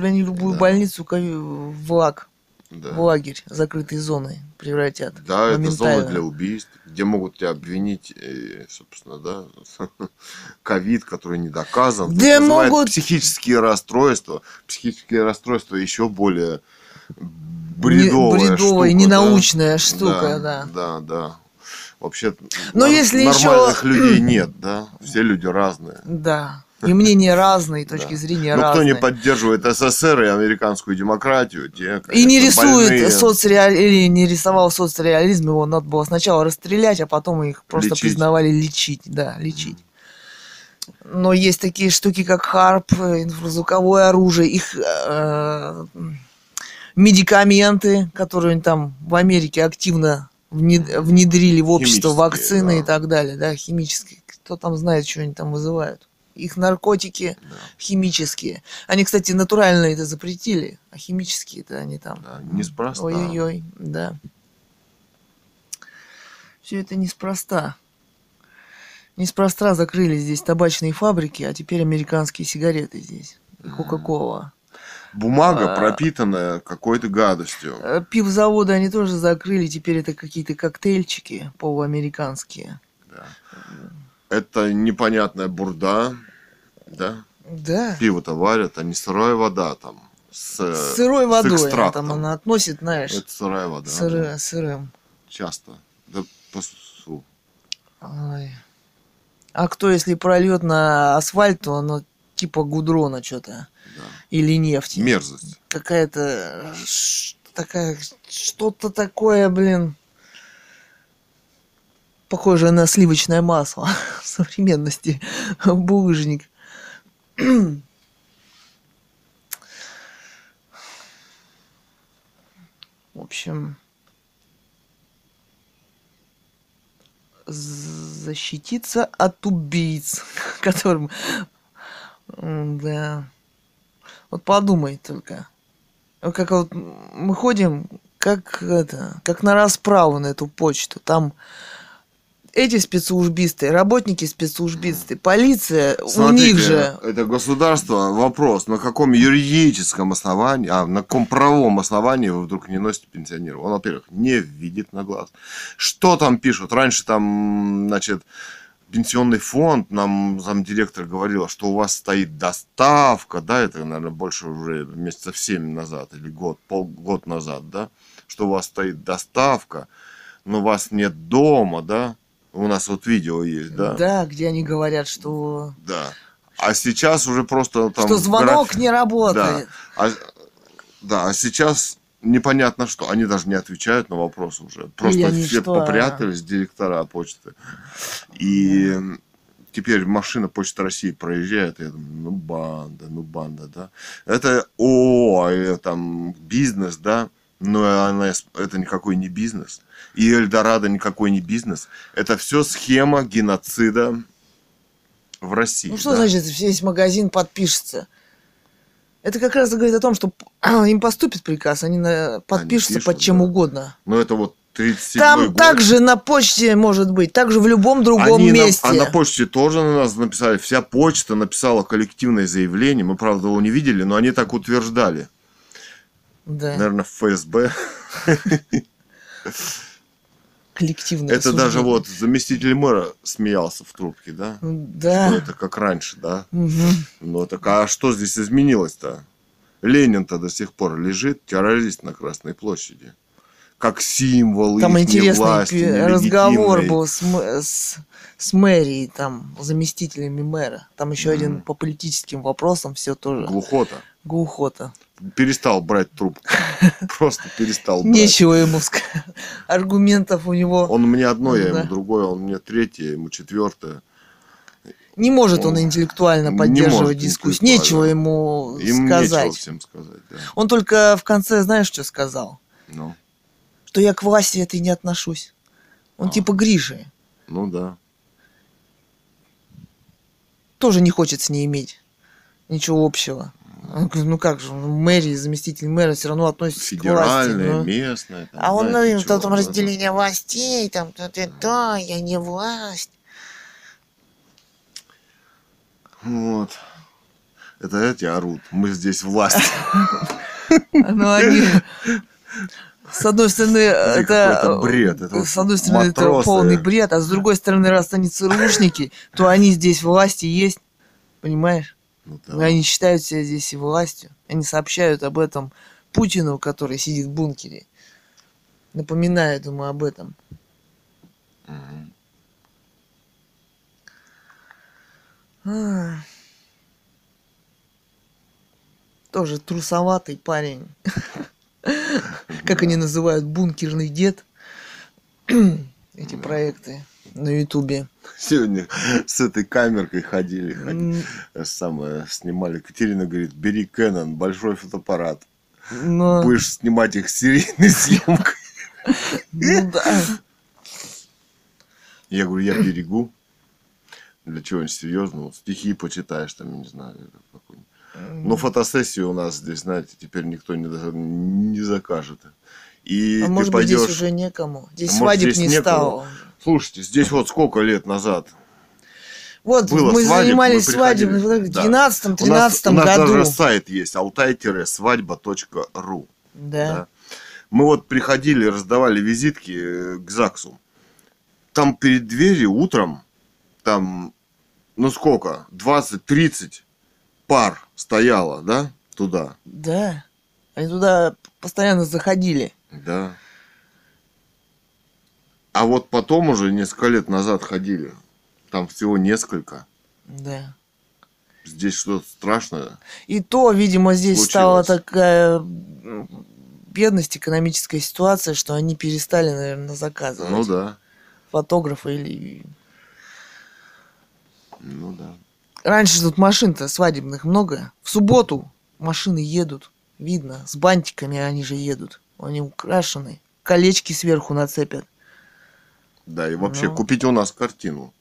они любую Да. больницу в лаг, Да. в лагерь, закрытой зоной превратят. Да, это зона моментально. для убийств, где могут тебя обвинить, э, собственно, да, ковид, который не доказан. Да могут- психические расстройства. Психические расстройства еще более Не- бредовая бредовая, штука, ненаучная да. штука, да. Да, да. Вообще, Но нар- если еще- нормальных людей нет, да? Все люди разные. Да. И мнения разные, и точки зрения Но кто разные. не поддерживает СССР и американскую демократию, те, И не рисует соцреаль... или не рисовал соцреализм, его надо было сначала расстрелять, а потом их просто признавали лечить, да, лечить. Но есть такие штуки, как ХАРП, инфразвуковое оружие, их э, медикаменты, которые там в Америке активно внед- внедрили в общество, вакцины да. и так далее, да, химические. Кто там знает, что они там вызывают. Их наркотики Да, химические. Они, кстати, натуральные это запретили, а химические-то они там. да, неспроста. Ой-ой-ой, да. Все это неспроста. Неспроста закрыли здесь табачные фабрики, а теперь американские сигареты здесь. И Кока-кола. Бумага, А. пропитанная какой-то гадостью. Э, Пивзаводы они тоже закрыли, теперь это какие-то коктейльчики полуамериканские. Да. Это непонятная бурда, да? Да. Пиво-то варят, а не сырая вода там. С, С сырой с водой. она экстрактом. Там она относит, знаешь, Это сырая вода. сыры- да. сырым. Часто. Да посу. Ой. А кто, если прольет на асфальт, то оно типа гудрона что-то. Да. Или нефти. Мерзость. Какая-то э, такая что-то такое, блин. Похоже на сливочное масло в современности. Булыжник. В общем, защититься от убийц, которым, да. Вот подумай только. Как вот мы ходим, как это, как на расправу на эту почту. Там эти спецслужбисты, работники спецслужбисты, полиция, у Смотрите, них же это государство, вопрос, на каком юридическом основании, а на каком правом основании вы вдруг не носите пенсионеров? Он, во-первых, не видит на глаз. Что там пишут? Раньше там, значит, пенсионный фонд, нам замдиректор говорила, что у вас стоит доставка, да, это, наверное, больше уже месяцев 7 назад или год, полгода назад, да, что у вас стоит доставка, но вас нет дома, да, у нас вот видео есть, да, да, где они говорят, что, да. А сейчас уже просто там... что звонок график- не работает. Да. А, да, а сейчас непонятно что. Они даже не отвечают на вопрос уже. Просто они все что, а? попрятались, директора почты. И теперь машина Почты России проезжает, я думаю, ну банда, ну банда, да. Это ООО, э, там бизнес, да, но она, это никакой не бизнес. И Эльдорадо никакой не бизнес. Это все схема геноцида в России. Ну что да. значит, весь магазин подпишется? Это как раз говорит о том, что им поступит приказ, они на- подпишутся пишут, под чем да. угодно. Ну, это вот 37 Там год. также на почте может быть, также в любом другом Они на- месте. а на почте тоже на нас написали. Вся почта написала коллективное заявление. Мы, правда, его не видели, но они так утверждали. Да, Наверное, ФСБ. коллективное Это даже осуждение. вот заместитель мэра смеялся в трубке, да? Что Да. это как раньше, да? Мгм. Ну, так а что здесь изменилось-то? Ленин-то до сих пор лежит, террорист на Красной площади. Как символ Там интересный власти, разговор был с, с, с мэрией, там, заместителями мэра. Там еще Мгм. один по политическим вопросам, все тоже. Глухота. Глухота. Перестал брать трубку. Просто перестал брать. Нечего ему сказать. Аргументов у него. Он мне одно, я ему другое, он мне третье, ему четвертое. Не может он Он интеллектуально не поддерживать может дискуссию. Нечего ему Им сказать. нечего всем сказать, да. Он только в конце, знаешь, что сказал? Ну, Что я к власти этой не отношусь. Он А. типа Гриши. Ну да. тоже не хочет с ней иметь ничего общего. Он говорит, Ну как же, ну, мэрия, заместитель мэра все равно относится к власти. Федеральное, ну. местное. там, А он знаете, что там да, да. разделение властей, там, то, то, то, я не власть. Вот. Это эти орут. Мы здесь власть. Ну, они... С одной стороны, это... бред, это с одной стороны, это матросы. полный бред, а с другой стороны, раз они ЦРУшники, то они здесь власти есть. Понимаешь? Ну да. Они считают себя здесь и властью. Они сообщают об этом Путину, который сидит в бункере. Напоминают ему об этом. А. Тоже трусоватый парень. Как они называют, бункерный дед. Эти проекты на Ютубе. Сегодня с этой камеркой ходили. М, Самое снимали. Катерина говорит, бери Canon, большой фотоаппарат. Но, Будешь снимать их серийной съемкой. ну да. Я говорю, я берегу. Для чего-нибудь серьезного. Стихи почитаешь, там, я не знаю. Но фотосессию у нас здесь, знаете, теперь никто не, не закажет. И А может быть, пойдешь... здесь уже некому. Здесь А свадеб здесь не некому? стало. Слушайте, здесь вот сколько лет назад Вот, было мы свадеб, занимались мы свадебным в Да. 12-13 у нас, у нас году. даже сайт есть alтай-свадьба.ру Да. да. Мы вот приходили, раздавали визитки э, к ЗАГСу. Там перед дверью утром, там, ну сколько, 20-30 пар стояло, да, туда. Да. Они туда постоянно заходили. Да. А вот потом уже несколько лет назад ходили. Там всего несколько. Да. Здесь что-то страшное. И то, видимо, здесь Случилось. стала такая бедность, экономическая ситуация, что они перестали, наверное, заказывать Ну да. фотографа или... Ну да. Раньше тут машин-то свадебных много. В субботу машины едут. Видно, с бантиками они же едут. Они украшены. Колечки сверху нацепят. Да, и вообще Ну. купить у нас картину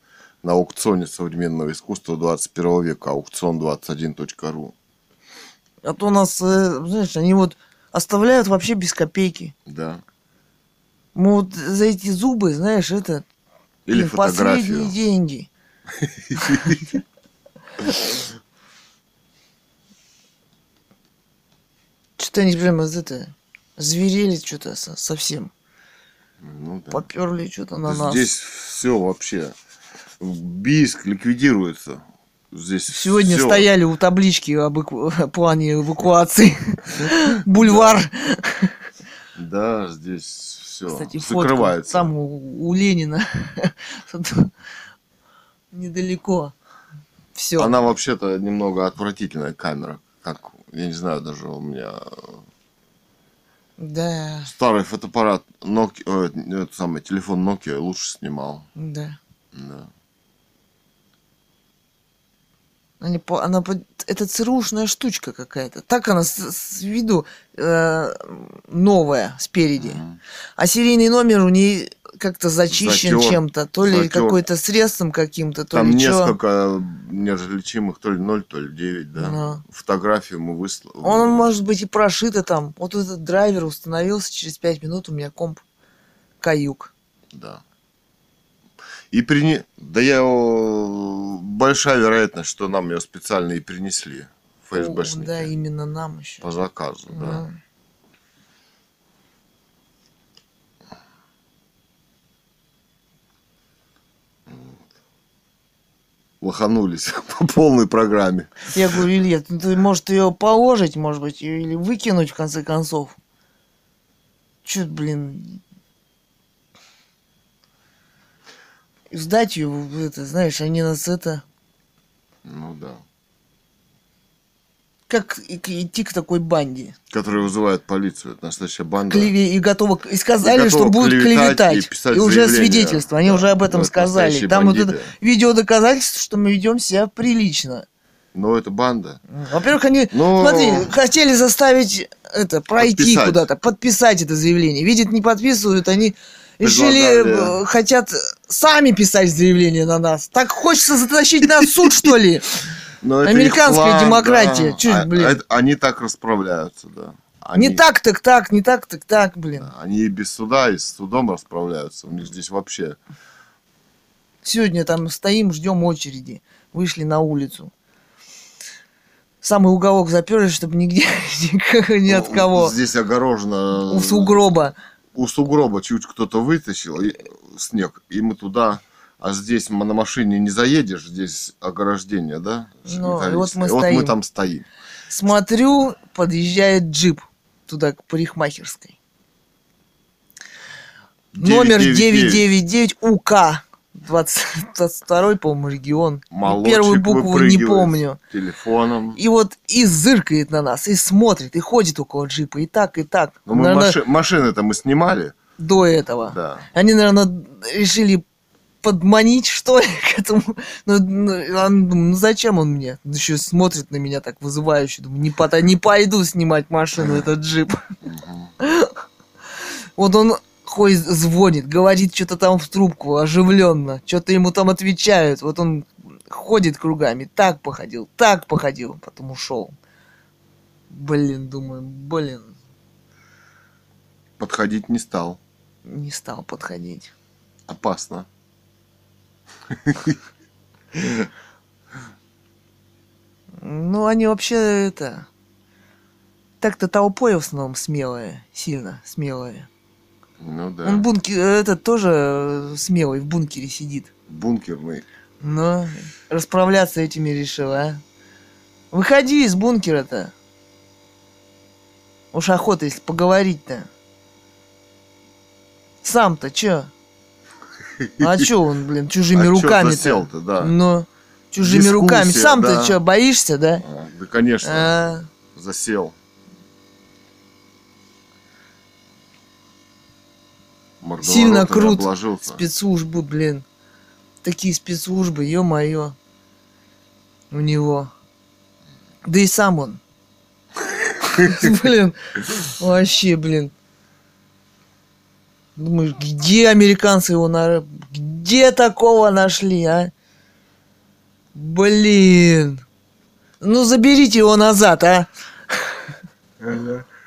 на аукционе современного искусства 21 века, аукцион21.ру. А то у нас, э, знаешь, они вот оставляют вообще без копейки. Да. Мы вот за эти зубы, знаешь, это Или блин, последние фотографию. деньги. Что-то они прямо это зверели что-то со- совсем. Ну да. Поперли что-то на нас. Здесь все вообще. Бийск ликвидируется. Здесь Сегодня всё. стояли у таблички об эку- плане эвакуации. Бульвар. Да, здесь все Кстати, закрывается. Там у, у Ленина. Недалеко. Все. Она вообще-то немного отвратительная камера. Как, я не знаю, даже у меня Да, старый фотоаппарат Nokia, э, этот самый телефон Nokia лучше снимал. да. Да. Они она, по- это ЦРУшная штучка какая-то. Так она с, с виду э, новая спереди. Мгм. А серийный номер у ней как-то зачищен Затер. чем-то. То ли Затер. какой-то средством каким-то, то Там ли чё. несколько неразличимых, то ли 0, то ли 9, да. Да. Фотографию мы выслали. Он может быть и прошито там. Вот этот драйвер установился, через 5 минут у меня комп каюк. Да. И прине... Да я... о, Большая вероятность, что нам ее специально и принесли. О, ФСБшники. Да, именно нам еще. По заказу, да. Лоханулись по полной программе. Я говорю, Илья, ну ты, может, ее положить, может быть, или выкинуть, в конце концов. Чё, блин... Сдать ее, это, знаешь, они нас это... Ну да. Как и- идти к такой банде? Которые вызывают полицию. Это настоящая банда. Клеве- и готовы, к- и сказали, И что будут клеветать и И, писать уже заявления. свидетельство. Они Да. уже об этом Вот сказали. Там вот бандиты. это видео доказательство, что мы ведем себя прилично. Но это банда. Во-первых, они, Но- смотри, хотели заставить это пройти куда-то, подписать это заявление. Видят, не подписывают, они Решили, э, хотят сами писать заявление на нас. Так хочется затащить нас в суд, что ли? Но Американская план, демократия. да. Чё, А- блин? это- они так расправляются, да. Они, Не так, так, так, не так, так, так, блин. да, Они и без суда, и с судом расправляются. У них здесь вообще... Сегодня там стоим, ждем очереди. Вышли на улицу. Самый уголок заперлись, чтобы нигде ни от Ну, кого. Здесь огорожено... У сугроба. У сугроба чуть кто-то вытащил и- снег, и мы туда... А здесь на машине не заедешь, здесь ограждение, да? Ну, и вот мы И вот стоим. мы там стоим. Смотрю, подъезжает джип туда, к парикмахерской. Номер 999 УК. 22 по-моему, регион. Молодчик Первую букву не помню. Телефоном. И вот и зыркает на нас, и смотрит, и ходит около джипа, и так, и так. Ну, мы Наверно, маши- машины-то мы снимали. До этого. Да. Они, наверное, решили подманить, что ли, к этому. Ну, ну, ну зачем он мне? Еще смотрит на меня так вызывающе. Думаю, не, пота- не пойду снимать машину, этот джип. Вот он ходит, звонит, говорит что-то там в трубку оживленно, что-то ему там отвечают. Вот он ходит кругами, так походил, так походил, потом ушел. Блин, думаю, блин, Подходить не стал. не стал подходить. Опасно. Ну, они вообще это... Так-то толпой в основном смелые, сильно смелые. Ну да. Он бункер, этот тоже смелый, в бункере сидит. Бункерный. Но расправляться этими решил, а? Выходи из бункера-то. Уж охота, если поговорить-то. Сам-то чё? А чё он, блин, чужими А чё руками-то? засел-то, да. Ну, чужими Дискуссия, руками. Сам-то да. чё, боишься, да? А, да, конечно, А, засел. Сильно крут. обложился. спецслужбы, блин. Такие спецслужбы, ё-моё. У него. Да и сам он. Блин, вообще, блин. Думаешь, где американцы его на... Где такого нашли, а? Блин. Ну, заберите его назад, а?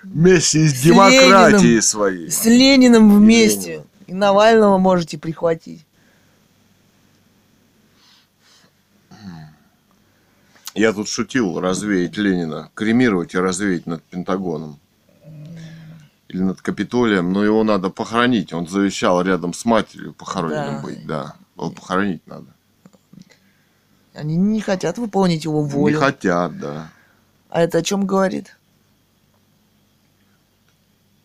Вместе с С демократией Лениным. своей. С Лениным вместе. Лениным. И Навального можете прихватить. Я тут шутил развеять Ленина, кремировать и развеять над Пентагоном. Или над Капитолием, но его надо похоронить. Он завещал рядом с матерью похороненным Да. быть, да. Его похоронить надо. Они не хотят выполнить его волю. Не хотят, да. А это о чем говорит?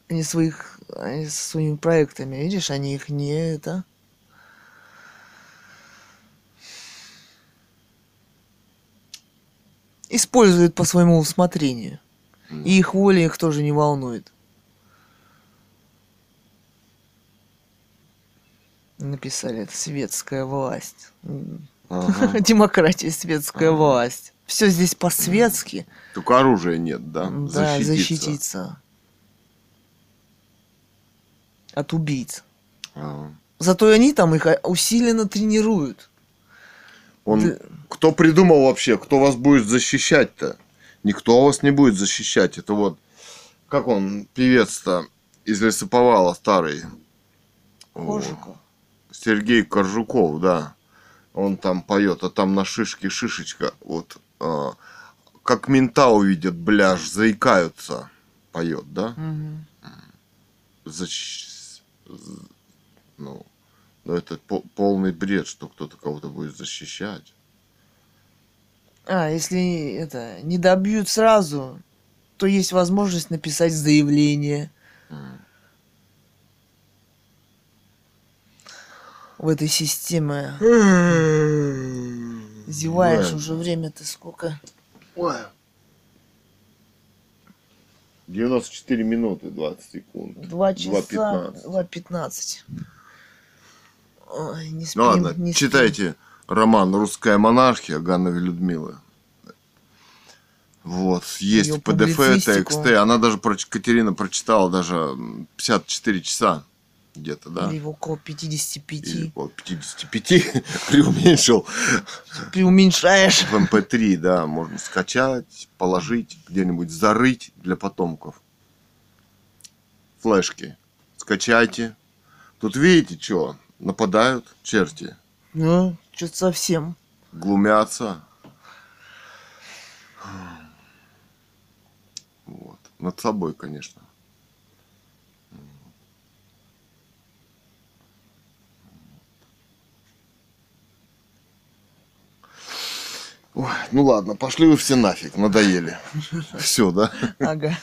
Они своих они со своими проектами, видишь, они их не это. Используют по своему усмотрению. И их воля их тоже не волнует. Написали это светская власть. Ага. Демократия, светская Ага. власть. Все здесь по-светски. Только оружия нет, да? Да, защититься. От убийц. Ага. Зато и они там их а, усиленно тренируют. Он, кто придумал вообще, кто вас будет защищать-то? Никто вас не будет защищать. Это вот, как он, певец-то из лесоповала старый. О, Кожиков. Сергей Коржуков, да. Он там поет, а там на шишке шишечка. Вот, а, как мента увидят, бляж, заикаются. Поет, да? Мгм. защ- з- ну, ну, это по- полный бред, что кто-то кого-то будет защищать. А, если это не добьют сразу, то есть возможность написать заявление М. в этой системе. Зеваешь Да. уже время-то сколько? Ой. 94 минуты 20 секунд. Два часа, 2.15. 2.15. Ой, не спим, Ну ладно, не спим. читайте роман «Русская монархия» Гановой Людмилы. Вот, есть Её PDF. TXT. Она даже, Катерина прочитала даже м, 54 часа. Где-то, да? Или около 55. Или около 55 преуменьшил. Преуменьшаешь. В MP3, да, можно скачать, положить, где-нибудь зарыть для потомков. Флешки. Скачайте. Тут видите, что? Нападают черти, Ну, что-то совсем. глумятся. Вот. Над собой, конечно. Ой, ну ладно, пошли вы все нафиг, надоели. Все, да? Ага.